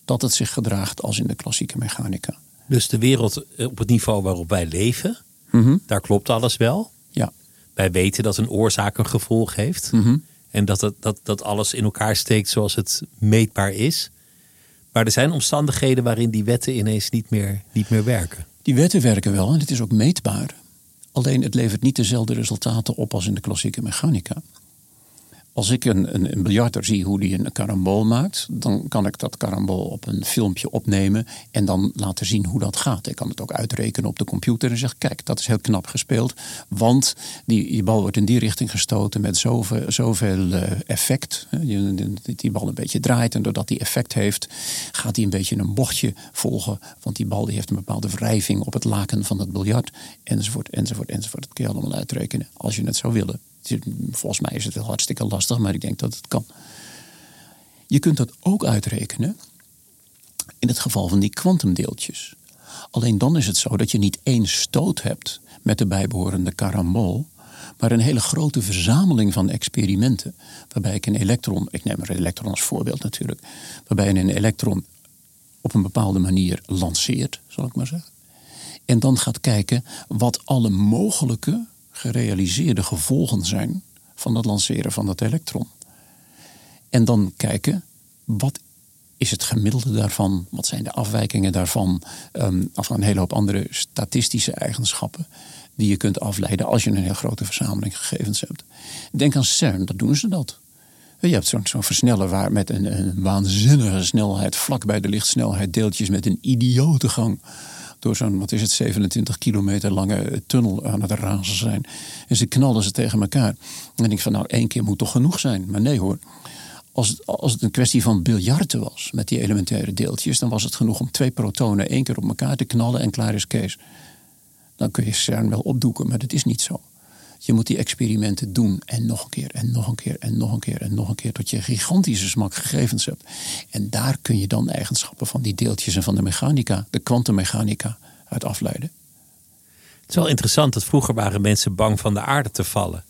dat het zich gedraagt als in de klassieke mechanica. Dus de wereld eh, op het niveau waarop wij leven, mhm. daar klopt alles wel. Ja. Wij weten dat een oorzaak een gevolg heeft. Mhm. En dat, het, dat, dat alles in elkaar steekt zoals het meetbaar is. Maar er zijn omstandigheden waarin die wetten ineens niet meer, niet meer werken. Die wetten werken wel en het is ook meetbaar. Alleen het levert niet dezelfde resultaten op als in de klassieke mechanica. Als ik een, een, een zie hoe die een karambol maakt, dan kan ik dat karambol op een filmpje opnemen en dan laten zien hoe dat gaat. Ik kan het ook uitrekenen op de computer en zeggen: kijk, dat is heel knap gespeeld, want die, bal wordt in die richting gestoten met zoveel, zoveel uh, effect. Die, die bal een beetje draait en doordat die effect heeft, gaat hij een beetje een bochtje volgen, want die bal die heeft een bepaalde wrijving op het laken van het biljart, enzovoort, enzovoort, enzovoort. Dat kun je allemaal uitrekenen als je het zou willen. Volgens mij is het wel hartstikke lastig, maar ik denk dat het kan. Je kunt dat ook uitrekenen in het geval van die kwantumdeeltjes. Alleen dan is het zo dat je niet één stoot hebt met de bijbehorende karambol, maar een hele grote verzameling van experimenten. Waarbij ik een elektron, ik neem een elektron als voorbeeld natuurlijk, waarbij je een elektron op een bepaalde manier lanceert, zal ik maar zeggen. En dan gaat kijken wat alle mogelijke gerealiseerde gevolgen zijn van het lanceren van dat elektron. En dan kijken, wat is het gemiddelde daarvan? Wat zijn de afwijkingen daarvan? Um, of een hele hoop andere statistische eigenschappen die je kunt afleiden als je een heel grote verzameling gegevens hebt. Denk aan CERN, dat doen ze dat. Je hebt zo'n zo versneller waar met een, een, waanzinnige snelheid, vlak bij de lichtsnelheid, deeltjes met een idiote gang door zo'n, wat is het, 27 kilometer lange tunnel aan het razen zijn. En ze knallen ze tegen elkaar. En ik van, nou, één keer moet toch genoeg zijn. Maar nee hoor. Als het, als het een kwestie van biljarten was met die elementaire deeltjes, dan was het genoeg om twee protonen één keer op elkaar te knallen en klaar is Kees. Dan kun je CERN wel opdoeken, maar dat is niet zo. Je moet die experimenten doen en nog een keer en nog een keer en nog een keer en nog een keer tot je gigantische smak gegevens hebt. En daar kun je dan eigenschappen van die deeltjes en van de mechanica, de kwantummechanica, uit afleiden. Het is wel interessant dat vroeger waren mensen bang van de aarde te vallen.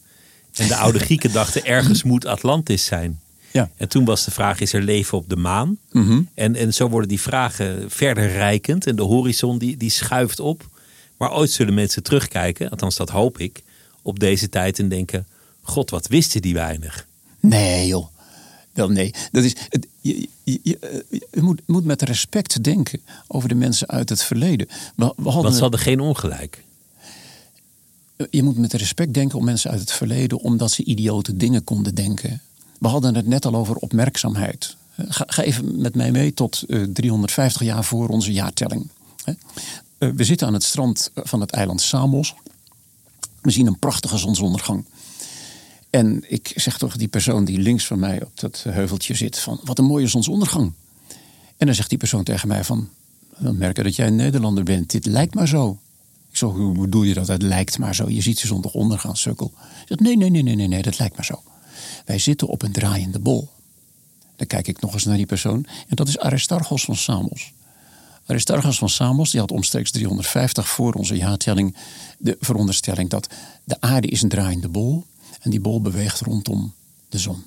En de oude Grieken dachten ergens moet Atlantis zijn. Ja. En toen was de vraag, is er leven op de maan? Mhm. en, en zo worden die vragen verder rijkend. En de horizon die, die schuift op. Maar ooit zullen mensen terugkijken, althans dat hoop ik, op deze tijd en denken... God, wat wisten die weinig? Nee joh. Wel nee. Dat is, het, je, je, je, eh, je moet, moet met respect denken over de mensen uit het verleden. We, we hadden Want ze hadden geen ongelijk. Je moet met respect denken om mensen uit het verleden, omdat ze idiote dingen konden denken. We hadden het net al over opmerkzaamheid. Eh, Ga, ga even met mij mee tot eh, 350 jaar voor onze jaartelling. Eh, we zitten aan het strand van het eiland Samos. We zien een prachtige zonsondergang. En ik zeg tegen die persoon die links van mij op dat heuveltje zit: van wat een mooie zonsondergang. En dan zegt die persoon tegen mij van, we merken dat jij een Nederlander bent. Dit lijkt maar zo. Ik zeg, hoe bedoel je dat? Het lijkt maar zo. Je ziet de zon toch ondergaan, sukkel. Hij zegt, nee, nee, nee, nee, nee, nee, dat lijkt maar zo. Wij zitten op een draaiende bol. Dan kijk ik nog eens naar die persoon. En dat is Aristarchos van Samos. Aristarchos van Samos die had omstreeks 350 voor onze jaartelling de veronderstelling dat de aarde is een draaiende bol en die bol beweegt rondom de zon.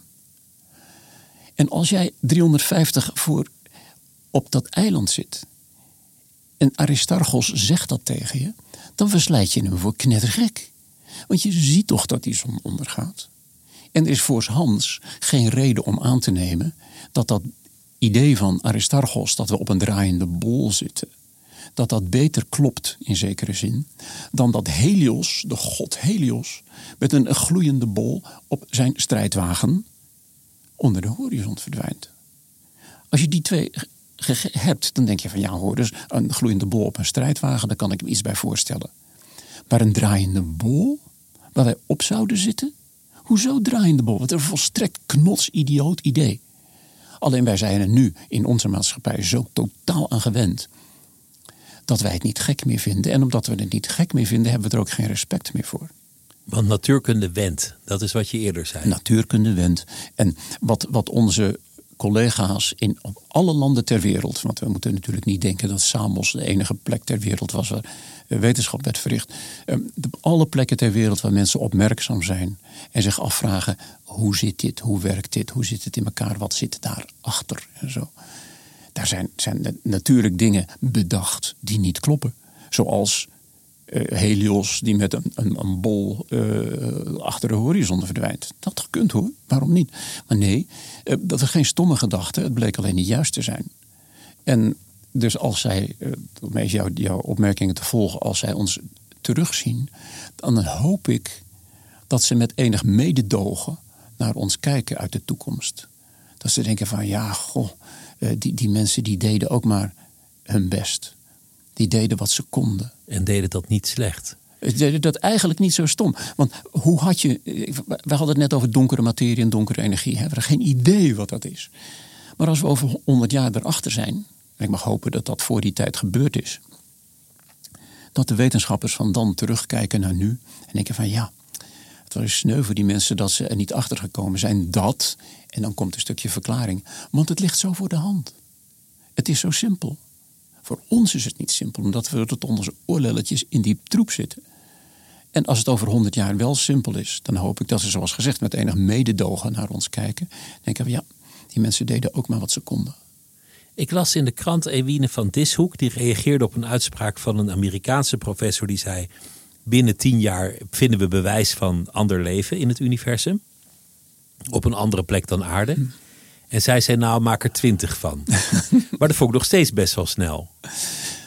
En als jij 350 voor op dat eiland zit en Aristarchos zegt dat tegen je, dan verslijt je hem voor knettergek. Want je ziet toch dat die zon ondergaat. En er is voor geen reden om aan te nemen dat dat idee van Aristarchos dat we op een draaiende bol zitten, dat dat beter klopt in zekere zin dan dat Helios, de god Helios, met een gloeiende bol op zijn strijdwagen onder de horizon verdwijnt. Als je die twee hebt, dan denk je van ja hoor, dus een gloeiende bol op een strijdwagen, daar kan ik me iets bij voorstellen. Maar een draaiende bol, waar wij op zouden zitten? Hoezo draaiende bol? Wat een volstrekt knots idioot idee. Alleen wij zijn er nu in onze maatschappij zo totaal aan gewend dat wij het niet gek meer vinden. En omdat we het niet gek meer vinden, hebben we er ook geen respect meer voor. Want natuurkunde wendt. Dat is wat je eerder zei. Natuurkunde wendt. En wat, wat onze collega's in op alle landen ter wereld. Want we moeten natuurlijk niet denken dat Samos de enige plek ter wereld was waar wetenschap werd verricht. Ehm, Op alle plekken ter wereld waar mensen opmerkzaam zijn en zich afvragen: hoe zit dit, hoe werkt dit, hoe zit het in elkaar, wat zit daarachter en zo. Daar zijn, zijn na- natuurlijk dingen bedacht die niet kloppen. Zoals eh, Helios die met een, een, een bol eh, achter de horizon verdwijnt. Dat gekund hoor, waarom niet? Maar nee, eh, dat is geen stomme gedachte. Het bleek alleen niet juist te zijn. En dus als zij, eh, om even jou, jouw opmerkingen te volgen, als zij ons terugzien, dan hoop ik dat ze met enig mededogen naar ons kijken uit de toekomst. Dat ze denken van ja, goh, eh, die, die mensen die deden ook maar hun best. Die deden wat ze konden. En deden dat niet slecht. Ze deden dat eigenlijk niet zo stom. Want hoe had je. We hadden het net over donkere materie en donkere energie. We hebben geen idee wat dat is. Maar als we over 100 jaar erachter zijn. En ik mag hopen dat dat voor die tijd gebeurd is. Dat de wetenschappers van dan terugkijken naar nu. En denken van ja. Het was sneu voor die mensen dat ze er niet achter gekomen zijn. Dat. En dan komt een stukje verklaring. Want het ligt zo voor de hand. Het is zo simpel. Voor ons is het niet simpel, omdat we tot onze oorlelletjes in die troep zitten. En als het over honderd jaar wel simpel is, dan hoop ik dat ze, zoals gezegd, met enig mededogen naar ons kijken. Denken we, ja, die mensen deden ook maar wat ze konden. Ik las in de krant Ewine van Dishoek. Die reageerde op een uitspraak van een Amerikaanse professor. Die zei, binnen tien jaar vinden we bewijs van ander leven in het universum. Op een andere plek dan aarde. En zij zei, nou maak er twintig van. maar dat vond ik nog steeds best wel snel.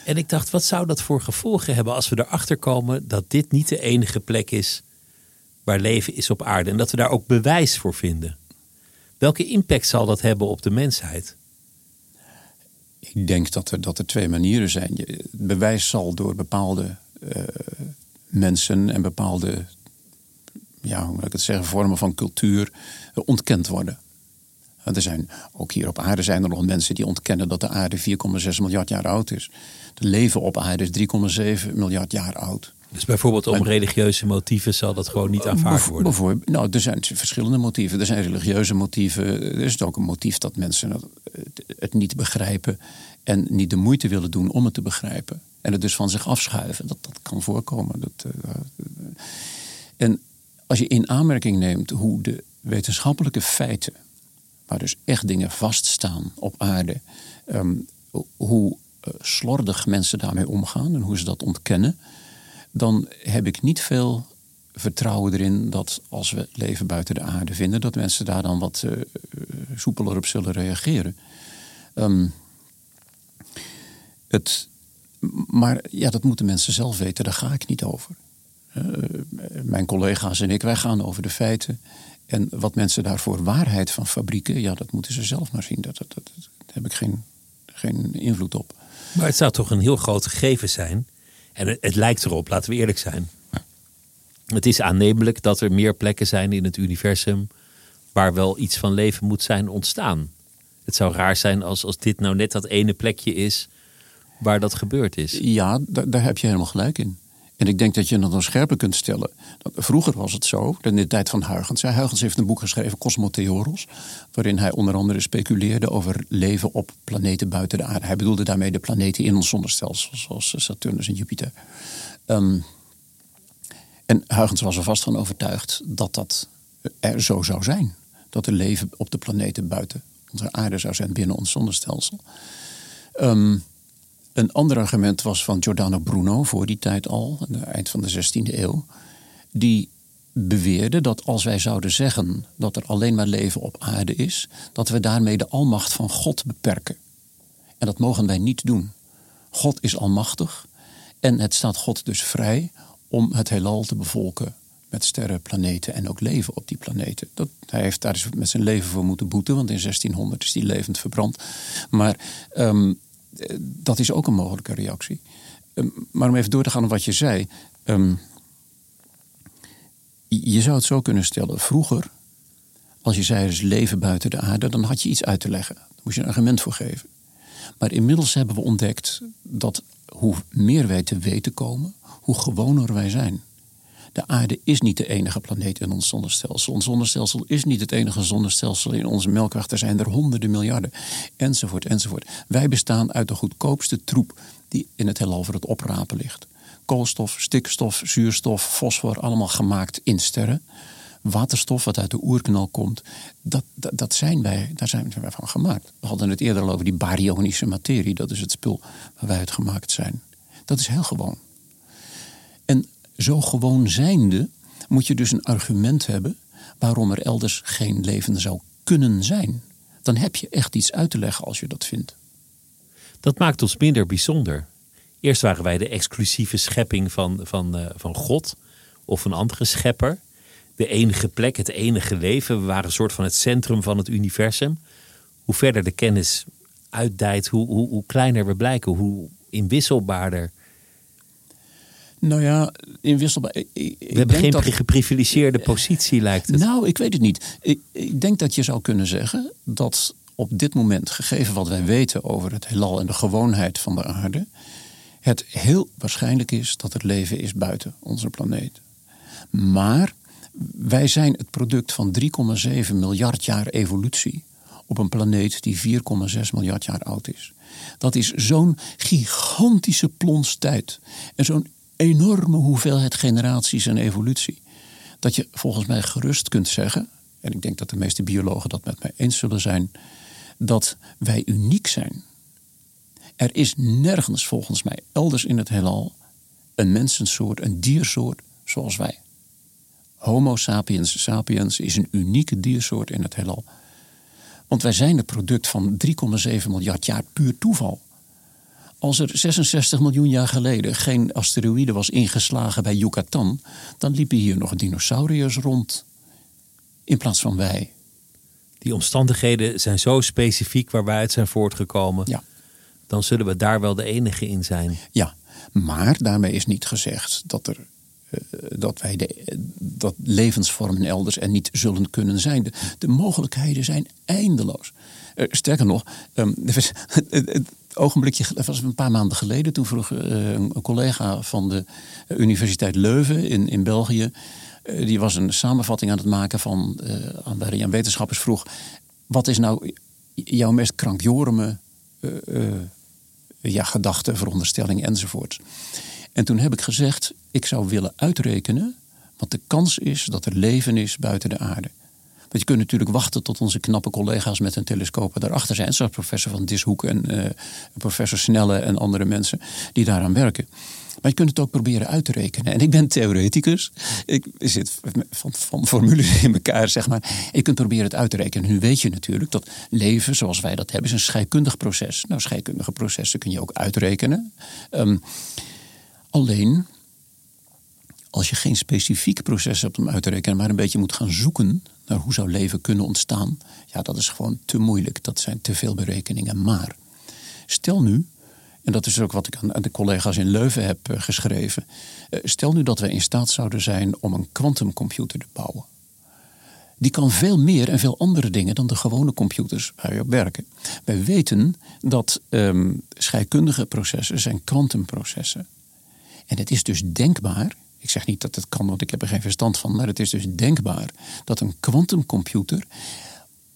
En ik dacht, wat zou dat voor gevolgen hebben als we erachter komen dat dit niet de enige plek is waar leven is op aarde. En dat we daar ook bewijs voor vinden. Welke impact zal dat hebben op de mensheid? Ik denk dat er, dat er twee manieren zijn. Het bewijs zal door bepaalde eh, mensen en bepaalde, ja, hoe moet ik het zeggen, vormen van cultuur eh, ontkend worden. En Er zijn, ook hier op aarde zijn er nog mensen die ontkennen dat de aarde 4,6 miljard jaar oud is. Het leven op aarde is 3,7 miljard jaar oud. Dus bijvoorbeeld om religieuze motieven zal dat gewoon niet aanvaard worden? Bijvoorbeeld, nou, er zijn verschillende motieven. Er zijn religieuze motieven. Er is ook een motief dat mensen het niet begrijpen en niet de moeite willen doen om het te begrijpen. En het dus van zich afschuiven. Dat, dat kan voorkomen. Dat, uh, en als je in aanmerking neemt hoe de wetenschappelijke feiten, waar dus echt dingen vaststaan op aarde, ehm, hoe uh, slordig mensen daarmee omgaan en hoe ze dat ontkennen, dan heb ik niet veel vertrouwen erin dat als we leven buiten de aarde vinden, dat mensen daar dan wat uh, soepeler op zullen reageren. Um, het, maar ja, dat moeten mensen zelf weten, daar ga ik niet over. Uh, mijn collega's en ik, wij gaan over de feiten. En wat mensen daarvoor waarheid van fabrieken, ja, dat moeten ze zelf maar zien. Dat, dat, dat, daar heb ik geen, geen invloed op. Maar het zou toch een heel groot gegeven zijn. En het, lijkt erop, laten we eerlijk zijn. Het is aannemelijk dat er meer plekken zijn in het universum waar wel iets van leven moet zijn ontstaan. Het zou raar zijn als, als dit nou net dat ene plekje is waar dat gebeurd is. Ja, daar heb je helemaal gelijk in. En ik denk dat je het nog scherper kunt stellen. Vroeger was het zo, in de tijd van Huygens. Huygens heeft een boek geschreven, Cosmotheoros. Waarin hij onder andere speculeerde over leven op planeten buiten de aarde. Hij bedoelde daarmee de planeten in ons zonnestelsel, zoals Saturnus en Jupiter. Ehm, en Huygens was er vast van overtuigd dat dat er zo zou zijn. Dat er leven op de planeten buiten onze aarde zou zijn binnen ons zonnestelsel. Um, een ander argument was van Giordano Bruno voor die tijd al, aan het eind van de 16e eeuw. Die beweerde dat als wij zouden zeggen dat er alleen maar leven op aarde is, dat we daarmee de almacht van God beperken. En dat mogen wij niet doen. God is almachtig en het staat God dus vrij om het heelal te bevolken met sterren, planeten en ook leven op die planeten. Dat, hij heeft daar dus met zijn leven voor moeten boeten, want in 1600 is hij levend verbrand. Maar um, eh, dat is ook een mogelijke reactie. Ehm, maar om even door te gaan op wat je zei. Ehm, je zou het zo kunnen stellen. Vroeger, als je zei er is leven buiten de aarde, dan had je iets uit te leggen. Daar moest je een argument voor geven. Maar inmiddels hebben we ontdekt dat hoe meer wij te weten komen, hoe gewoner wij zijn. De aarde is niet de enige planeet in ons zonnestelsel. Ons zonnestelsel is niet het enige zonnestelsel in onze melkweg. Er zijn er honderden miljarden. Enzovoort, enzovoort. Wij bestaan uit de goedkoopste troep die in het heelal voor het oprapen ligt. Koolstof, stikstof, zuurstof, fosfor, allemaal gemaakt in sterren. Waterstof, wat uit de oerknal komt, dat, dat, zijn wij, daar zijn wij van gemaakt. We hadden het eerder al over die baryonische materie. Dat is het spul waar wij uit gemaakt zijn. Dat is heel gewoon. Zo gewoon zijnde moet je dus een argument hebben waarom er elders geen leven zou kunnen zijn. Dan heb je echt iets uit te leggen als je dat vindt. Dat maakt ons minder bijzonder. Eerst waren wij de exclusieve schepping van, van, uh, van God of een andere schepper. De enige plek, het enige leven. We waren een soort van het centrum van het universum. Hoe verder de kennis uitdijt, hoe, hoe, hoe kleiner we blijken, hoe inwisselbaarder nou ja, in wisselbaar. We hebben geen dat, geprivilegeerde positie, lijkt het. Nou, ik weet het niet. Ik, ik, denk dat je zou kunnen zeggen dat op dit moment, gegeven wat wij weten over het heelal en de gewoonheid van de aarde, het heel waarschijnlijk is dat het leven is buiten onze planeet. Maar wij zijn het product van 3,7 miljard jaar evolutie op een planeet die 4,6 miljard jaar oud is. Dat is zo'n gigantische plons tijd en zo'n enorme hoeveelheid generaties en evolutie. Dat je volgens mij gerust kunt zeggen, en ik denk dat de meeste biologen dat met mij eens zullen zijn, dat wij uniek zijn. Er is nergens volgens mij elders in het heelal een mensensoort, een diersoort zoals wij. Homo sapiens sapiens is een unieke diersoort in het heelal. Want wij zijn het product van 3,7 miljard jaar puur toeval. Als er 66 miljoen jaar geleden geen asteroïde was ingeslagen bij Yucatan, dan liepen hier nog dinosauriërs rond. In plaats van wij. Die omstandigheden zijn zo specifiek waar wij uit zijn voortgekomen. Ja. Dan zullen we daar wel de enige in zijn. Ja, maar daarmee is niet gezegd dat, er, uh, dat wij de, dat levensvormen elders en niet zullen kunnen zijn. De, de mogelijkheden zijn eindeloos. Uh, sterker nog, um, ogenblikje, dat was een paar maanden geleden, toen vroeg een collega van de Universiteit Leuven in, in België, die was een samenvatting aan het maken van, waarin aan wetenschappers vroeg, wat is nou jouw meest krankjorme ja, gedachte, veronderstelling enzovoort. En toen heb ik gezegd, ik zou willen uitrekenen wat de kans is dat er leven is buiten de aarde. Want je kunt natuurlijk wachten tot onze knappe collega's met hun telescopen daarachter zijn. Zoals professor Van Dishoek en uh, professor Snelle en andere mensen die daaraan werken. Maar je kunt het ook proberen uit te rekenen. En ik ben theoreticus. Ik zit van, van formules in elkaar, zeg maar. Je kunt proberen het uit te rekenen. Nu weet je natuurlijk dat leven zoals wij dat hebben, is een scheikundig proces. Nou, scheikundige processen kun je ook uitrekenen. Um, alleen, als je geen specifiek proces hebt om uit te rekenen, maar een beetje moet gaan zoeken naar hoe zou leven kunnen ontstaan, ja, dat is gewoon te moeilijk. Dat zijn te veel berekeningen. Maar stel nu, en dat is ook wat ik aan de collega's in Leuven heb eh, geschreven, eh, stel nu dat we in staat zouden zijn om een kwantumcomputer te bouwen. Die kan veel meer en veel andere dingen dan de gewone computers waar we op werken. Wij weten dat um, scheikundige processen zijn kwantumprocessen. En het is dus denkbaar ik zeg niet dat het kan, want ik heb er geen verstand van. Maar het is dus denkbaar dat een quantumcomputer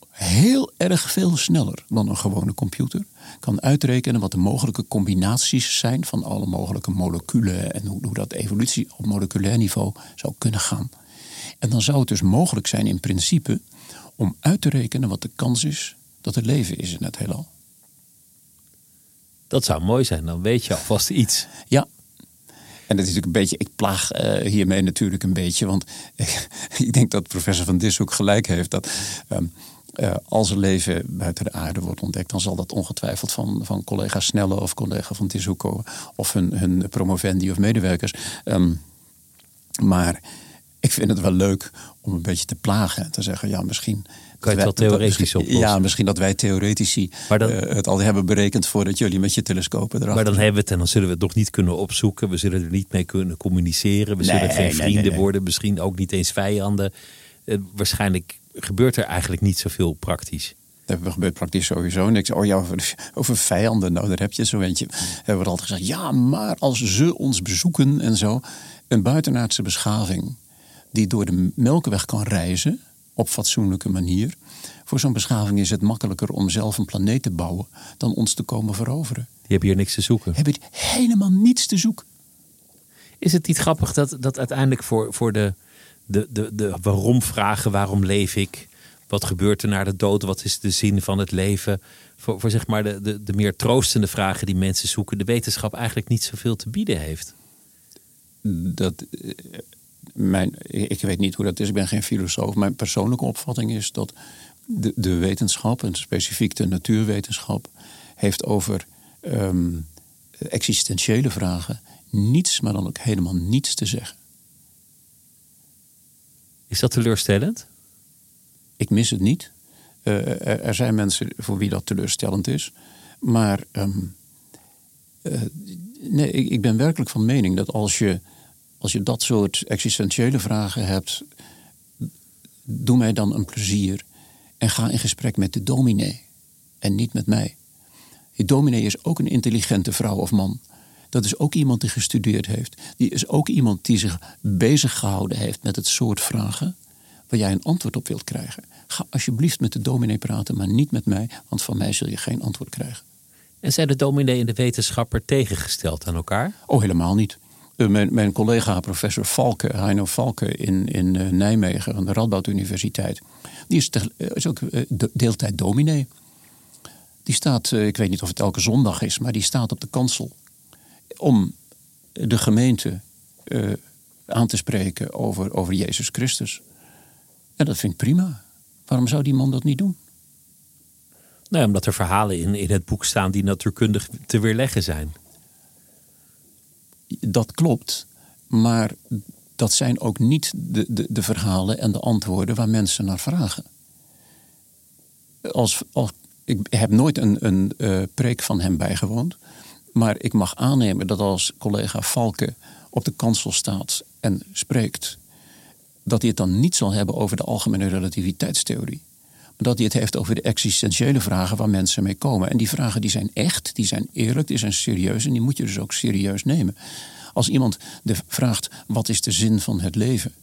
heel erg veel sneller dan een gewone computer kan uitrekenen wat de mogelijke combinaties zijn van alle mogelijke moleculen en hoe, hoe dat evolutie op moleculair niveau zou kunnen gaan. En dan zou het dus mogelijk zijn in principe om uit te rekenen wat de kans is dat er leven is in het heelal. Dat zou mooi zijn, dan weet je alvast iets. Ja, en dat is natuurlijk een beetje, ik plaag uh, hiermee natuurlijk een beetje, want ik denk dat professor Van Dis gelijk heeft dat. Um, uh, als er leven buiten de aarde wordt ontdekt, dan zal dat ongetwijfeld van, van collega Snelle of collega van Tishoek of hun, hun promovendi of medewerkers. Um, maar ik vind het wel leuk om een beetje te plagen en te zeggen, ja, misschien kan je het wel theoretisch oplossen? Ja, misschien dat wij theoretici dan, uh, het al hebben berekend voordat jullie met je telescopen erachter. Maar dan hebben we het en dan zullen we het nog niet kunnen opzoeken. We zullen er niet mee kunnen communiceren. We zullen geen vrienden worden, misschien ook niet eens vijanden. Uh, waarschijnlijk gebeurt er eigenlijk niet zoveel praktisch. Dat gebeurt praktisch sowieso niks. Oh ja, over, over vijanden, nou daar heb je zo eentje. Hebben we altijd gezegd, ja, maar als ze ons bezoeken en zo. Een buitenaardse beschaving die door de Melkweg kan reizen op fatsoenlijke manier. Voor zo'n beschaving is het makkelijker om zelf een planeet te bouwen dan ons te komen veroveren. Die hebben hier niks te zoeken. Hebben helemaal niets te zoeken. Is het niet grappig dat, dat uiteindelijk voor, voor de, de, de, de waarom vragen, waarom leef ik? Wat gebeurt er na de dood? Wat is de zin van het leven? Voor, voor zeg maar de, de, de meer troostende vragen die mensen zoeken, de wetenschap eigenlijk niet zoveel te bieden heeft. Dat, mijn, ik weet niet hoe dat is, ik ben geen filosoof. Mijn persoonlijke opvatting is dat de, de wetenschap, en specifiek de natuurwetenschap, heeft over um, existentiële vragen niets, maar dan ook helemaal niets te zeggen. Is dat teleurstellend? Ik mis het niet. Uh, er, zijn mensen voor wie dat teleurstellend is. Maar um, uh, nee, ik, ik ben werkelijk van mening dat als je als je dat soort existentiële vragen hebt, doe mij dan een plezier en ga in gesprek met de dominee en niet met mij. Die dominee is ook een intelligente vrouw of man. Dat is ook iemand die gestudeerd heeft. Die is ook iemand die zich bezig gehouden heeft met het soort vragen waar jij een antwoord op wilt krijgen. Ga alsjeblieft met de dominee praten, maar niet met mij, want van mij zul je geen antwoord krijgen. En zijn de dominee en de wetenschapper tegengesteld aan elkaar? Oh, helemaal niet. Eh, mijn, collega professor Valke, Heino Valke in, in uh, Nijmegen van de Radboud Universiteit, die is, eh, is ook deeltijd dominee. Die staat, ik weet niet of het elke zondag is, maar die staat op de kansel om de gemeente aan te spreken over, over Jezus Christus. En dat vind ik prima. Waarom zou die man dat niet doen? Nou, omdat er verhalen in, in het boek staan die natuurkundig te weerleggen zijn dat klopt, maar dat zijn ook niet de, de, de verhalen en de antwoorden waar mensen naar vragen. Als, als, ik heb nooit een, een uh, preek van hem bijgewoond. Maar ik mag aannemen dat als collega Valke op de kansel staat en spreekt, dat hij het dan niet zal hebben over de algemene relativiteitstheorie. Dat hij het heeft over de existentiële vragen waar mensen mee komen. En die vragen die zijn echt, die zijn eerlijk, die zijn serieus en die moet je dus ook serieus nemen. Als iemand de vraagt, wat is de zin van het leven?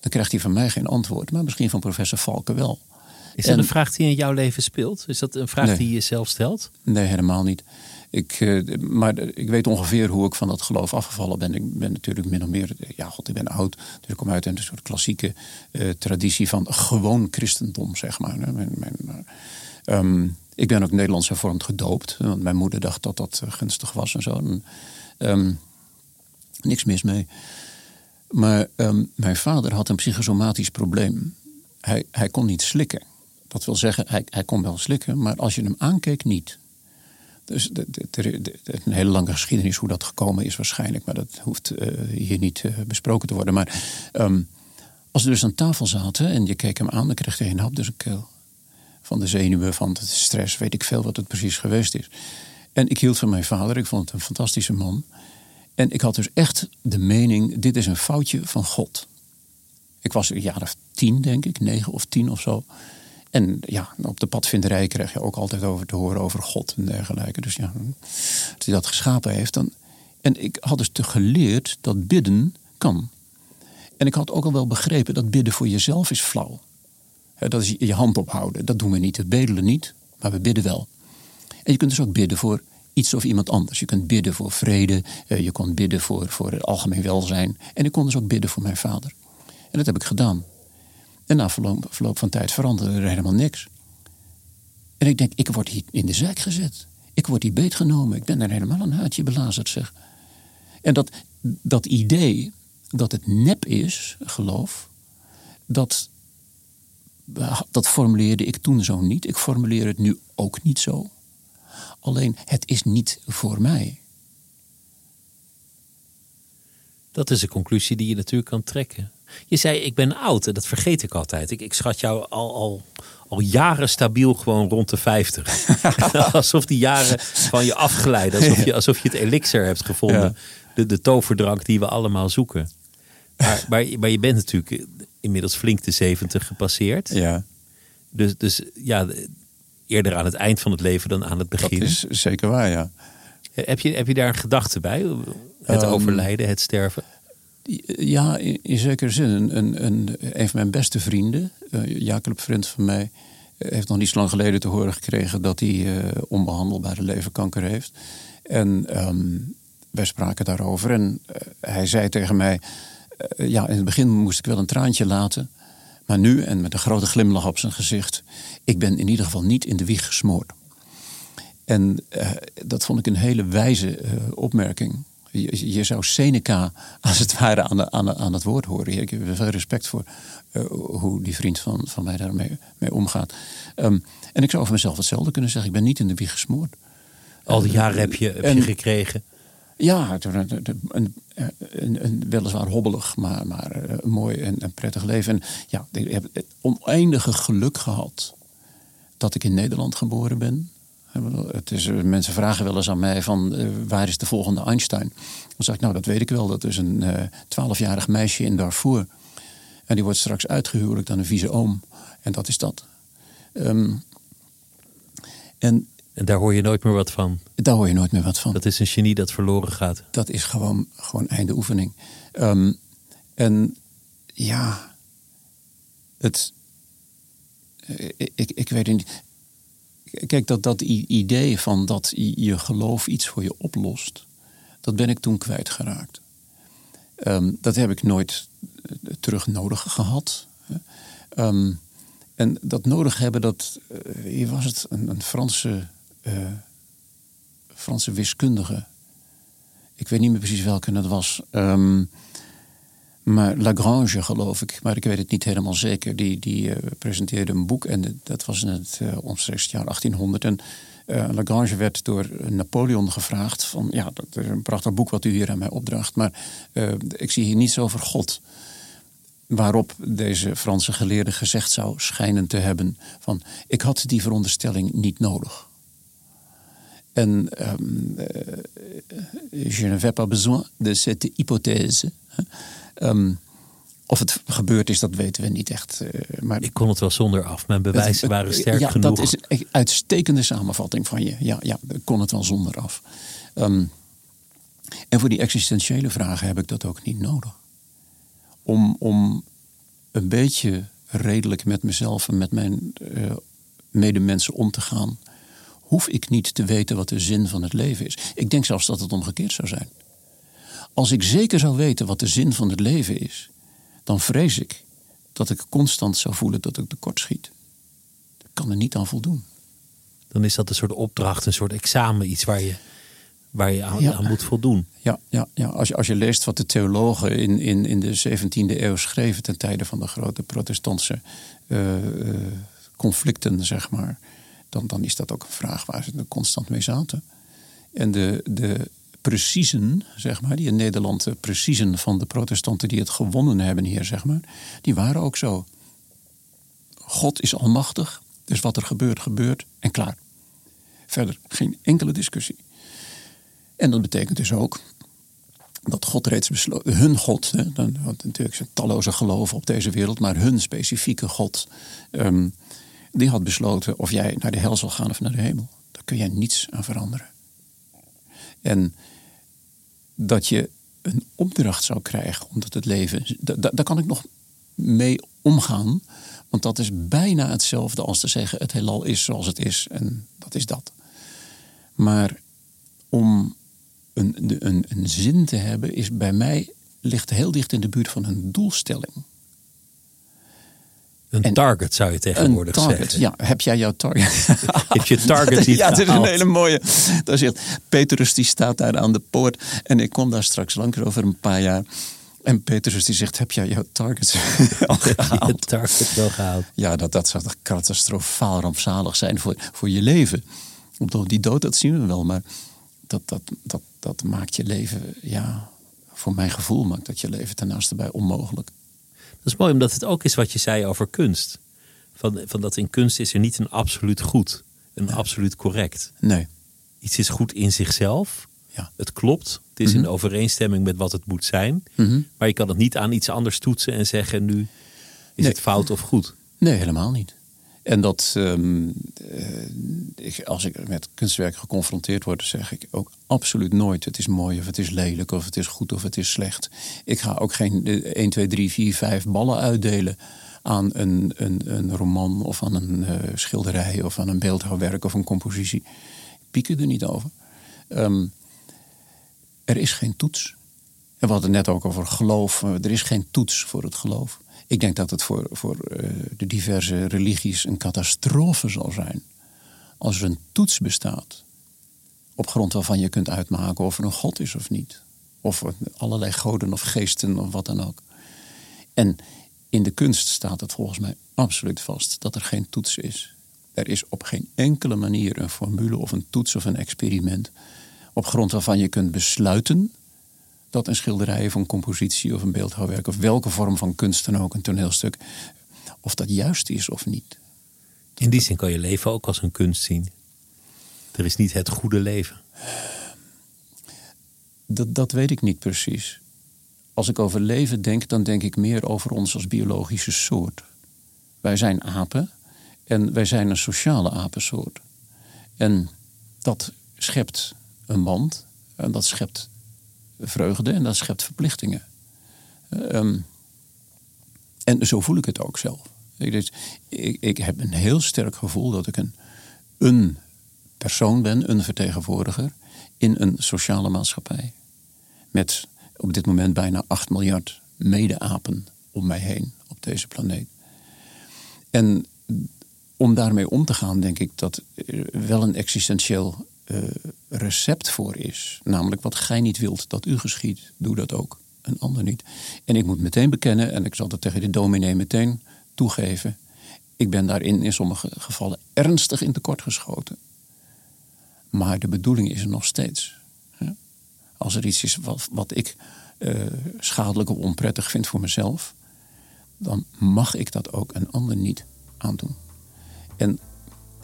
Dan krijgt hij van mij geen antwoord, maar misschien van professor Valken wel. Is dat een vraag die in jouw leven speelt? Is dat een vraag die je zelf stelt? Nee, helemaal niet. Ik, uh, maar ik weet ongeveer hoe ik van dat geloof afgevallen ben. Ik ben natuurlijk min of meer, ja, god, ik ben oud. Dus ik kom uit een soort klassieke uh, traditie van gewoon christendom, zeg maar. Um, ik ben ook Nederlands hervormd gedoopt. Want mijn moeder dacht dat dat gunstig was en zo. En, um, niks mis mee. Maar um, mijn vader had een psychosomatisch probleem. Hij, hij kon niet slikken. Dat wil zeggen, hij, hij kon wel slikken, maar als je hem aankeek, niet. Dus er is een hele lange geschiedenis hoe dat gekomen is waarschijnlijk. Maar dat hoeft uh, hier niet uh, besproken te worden. Maar um, als we dus aan tafel zaten en je keek hem aan... dan kreeg hij een hap dus een keel. Van de zenuwen, van de stress, weet ik veel wat het precies geweest is. En ik hield van mijn vader, ik vond het een fantastische man. En ik had dus echt de mening, dit is een foutje van God. Ik was een jaar of tien, denk ik, negen of tien of zo. En ja, op de padvinderij kreeg je ook altijd over te horen over God en dergelijke. Dus ja, als hij dat geschapen heeft. Dan... En ik had dus te geleerd dat bidden kan. En ik had ook al wel begrepen dat bidden voor jezelf is flauw. Dat is je hand ophouden. Dat doen we niet. We bedelen niet, maar we bidden wel. En je kunt dus ook bidden voor iets of iemand anders. Je kunt bidden voor vrede. Eh, je kunt bidden voor, voor het algemeen welzijn. En ik kon dus ook bidden voor mijn vader. En dat heb ik gedaan. En na verloop, van tijd veranderde er helemaal niks. En ik denk, ik word hier in de zijk gezet. Ik word hier beetgenomen. Ik ben er helemaal een haatje belazerd, zeg. En dat, dat idee dat het nep is, geloof, dat, dat formuleerde ik toen zo niet. Ik formuleer het nu ook niet zo. Alleen, het is niet voor mij. Dat is een conclusie die je natuurlijk kan trekken. Je zei, ik ben oud en dat vergeet ik altijd. Ik, ik schat jou al, al, al jaren stabiel gewoon rond de 50. alsof die jaren van je afgeleiden. Alsof je, alsof je het elixir hebt gevonden. De, de toverdrank die we allemaal zoeken. Maar, maar, maar, je bent natuurlijk inmiddels flink de 70 gepasseerd. Ja. Dus, dus ja, eerder aan het eind van het leven dan aan het begin. Dat is zeker waar, ja. Heb je, heb je daar een gedachte bij? Het um, overlijden, het sterven? Ja, in, zekere zin. Een, een, een, van mijn beste vrienden, uh, Jacob, vriend van mij, heeft nog niet zo lang geleden te horen gekregen dat hij uh, onbehandelbare leverkanker heeft. En um, wij spraken daarover. En hij zei tegen mij: Ja, in het begin moest ik wel een traantje laten. Maar nu, en met een grote glimlach op zijn gezicht, ik ben in ieder geval niet in de wieg gesmoord. En dat vond ik een hele wijze opmerking. Je, je, zou Seneca als het ware aan, de, aan, aan het woord horen. Ik heb veel respect voor uh, hoe die vriend van, van mij daarmee mee omgaat. Um, en ik zou over mezelf hetzelfde kunnen zeggen. Ik ben niet in de wieg gesmoord. Al die jaren heb je, heb je gekregen? Ja, een, een, een, een, weliswaar hobbelig, maar, maar een mooi en een prettig leven. En ja, ik heb het oneindige geluk gehad dat ik in Nederland geboren ben. Het is, eh, mensen vragen wel eens aan mij van uh, waar is de volgende Einstein? Dan zeg ik, nou dat weet ik wel. Dat is een twaalfjarig uh, meisje in Darfur. En die wordt straks uitgehuwelijkd aan een vieze oom. En dat is dat. Um, en, en daar hoor je nooit meer wat van? Daar hoor je nooit meer wat van. Dat is een genie dat verloren gaat. Dat is gewoon, gewoon einde oefening. Um, en ja, het... Ik, ik weet niet Kijk, dat, dat idee van dat je geloof iets voor je oplost, dat ben ik toen kwijtgeraakt. Um, dat heb ik nooit eh, terug nodig gehad. Um, en dat nodig hebben, dat, uh, hier was het, een, een Franse, uh, Franse wiskundige. Ik weet niet meer precies welke het was. Um, maar Lagrange, geloof ik, maar ik weet het niet helemaal zeker, die, die uh, presenteerde een boek en dat was in het uh, omstreeks jaar 1800. En uh, Lagrange werd door Napoleon gevraagd: van ja, dat is een prachtig boek wat u hier aan mij opdraagt, maar ik zie hier niets over God. Waarop deze Franse geleerde gezegd zou schijnen te hebben: van ik had die veronderstelling niet nodig. En um, je ne vais pas besoin de cette hypothèse. Um, Of het gebeurd is, dat weten we niet echt. eh, maar Ik kon het wel zonder af. Mijn bewijzen waren sterk ja, genoeg. dat is een uitstekende samenvatting van je. Ja, ja, ik kon het wel zonder af. Ehm, en voor die existentiële vragen heb ik dat ook niet nodig. Om, om een beetje redelijk met mezelf en met mijn eh, medemensen om te gaan, hoef ik niet te weten wat de zin van het leven is. Ik denk zelfs dat het omgekeerd zou zijn. Als ik zeker zou weten wat de zin van het leven is, dan vrees ik dat ik constant zou voelen dat ik tekortschiet. Ik kan er niet aan voldoen. Dan is dat een soort opdracht, een soort examen. Iets waar je, waar je aan, Ja. aan moet voldoen. Ja, ja, ja. Als, je, als je leest wat de theologen in, in, in de 17e eeuw schreven ten tijde van de grote protestantse eh, eh, conflicten, zeg maar, dan, dan is dat ook een vraag waar ze er constant mee zaten. En de, de preciezen, zeg maar, die in Nederland de preciezen van de protestanten die het gewonnen hebben hier, zeg maar, die waren ook zo. God is almachtig, dus wat er gebeurt, gebeurt en klaar. Verder geen enkele discussie. En dat betekent dus ook dat God reeds besloten, hun God, hè, dan, natuurlijk zijn talloze geloven op deze wereld, maar hun specifieke God, ehm, die had besloten of jij naar de hel zal gaan of naar de hemel. Daar kun jij niets aan veranderen. En dat je een opdracht zou krijgen, omdat het leven, da- da- daar kan ik nog mee omgaan, want dat is bijna hetzelfde als te zeggen: het heelal is zoals het is en dat is dat. Maar om een, een, een zin te hebben, is bij mij ligt heel dicht in de buurt van een doelstelling. Een En- target zou je Een tegenwoordig target. zeggen. Ja, heb jij jouw target? Heb je target niet Ja, het is een hele mooie. Daar zegt Petrus, die staat daar aan de poort. En ik kom daar straks langs over een paar jaar. En Petrus die zegt, heb jij jouw target al je gehaald? het target wel gehaald? Ja, dat, dat zou toch catastrofaal rampzalig zijn voor, voor je leven. Want die dood, dat zien we wel. Maar dat, dat, dat, dat maakt je leven, ja, voor mijn gevoel maakt dat je leven ten bij onmogelijk. Dat is mooi, omdat het ook is wat je zei over kunst. Van, van dat in kunst is er niet een absoluut goed, een absoluut correct. Nee, Iets is goed in zichzelf. ja. Het klopt. Het is in overeenstemming met wat het moet zijn. Mhm. Maar je kan het niet aan iets anders toetsen en zeggen nu is Nee. het fout of goed. Nee, helemaal niet. En dat, ehm, eh, ik, als ik met kunstwerk geconfronteerd word, zeg ik ook absoluut nooit: het is mooi of het is lelijk of het is goed of het is slecht. Ik ga ook geen eh, 1, 2, 3, 4, 5 ballen uitdelen aan een, een, een roman of aan een eh, schilderij of aan een beeldhouwwerk of een compositie. Ik piek er niet over. Ehm, er is geen toets. En we hadden het net ook over geloof. Er is geen toets voor het geloof. Ik denk dat het voor, voor eh, de diverse religies een catastrofe zal zijn. Als er een toets bestaat. Op grond waarvan je kunt uitmaken of er een God is of niet. Of er allerlei goden of geesten of wat dan ook. En in de kunst staat het volgens mij absoluut vast dat er geen toets is. Er is op geen enkele manier een formule of een toets of een experiment. Op grond waarvan je kunt besluiten dat een schilderij of een compositie of een beeldhouwwerk of welke vorm van kunst dan ook, een toneelstuk, of dat juist is of niet. In die zin kan je leven ook als een kunst zien. Er is niet het goede leven. Dat, dat weet ik niet precies. Als ik over leven denk, dan denk ik meer over ons als biologische soort. Wij zijn apen en wij zijn een sociale apensoort. En dat schept een band en dat schept vreugde en dat schept verplichtingen. Ehm, en zo voel ik het ook zelf. Ik, dus, ik, heb een heel sterk gevoel dat ik een, een persoon ben, een vertegenwoordiger in een sociale maatschappij. Met op dit moment bijna 8 miljard mede-apen om mij heen op deze planeet. En om daarmee om te gaan, denk ik dat er wel een existentieel eh, recept voor is. Namelijk wat gij niet wilt dat u geschiet, doe dat ook. Een ander niet. En ik moet meteen bekennen, en ik zal dat tegen de dominee meteen toegeven. Ik ben daarin in sommige gevallen ernstig in tekort geschoten. Maar de bedoeling is er nog steeds. Als er iets is wat, wat ik eh, schadelijk of onprettig vind voor mezelf, dan mag ik dat ook een ander niet aandoen. En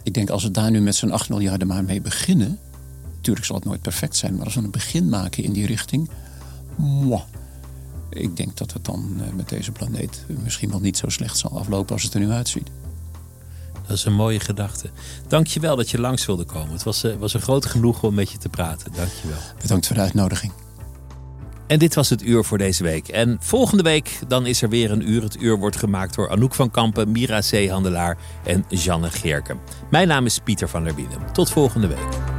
ik denk als we daar nu met z'n 8 miljarden maar mee beginnen. Natuurlijk zal het nooit perfect zijn, maar als we een begin maken in die richting. mwah, ik denk dat het dan eh, met deze planeet misschien wel niet zo slecht zal aflopen als het er nu uitziet. Dat is een mooie gedachte. Dank je wel dat je langs wilde komen. Het was, uh, was een groot genoegen om met je te praten. Dank je wel. Bedankt voor de uitnodiging. En dit was het uur voor deze week. En volgende week dan is er weer een uur. Het uur wordt gemaakt door Anouk van Kampen, Mira Zeehandelaar en Janne Geerken. Mijn naam is Pieter van der Bieden. Tot volgende week.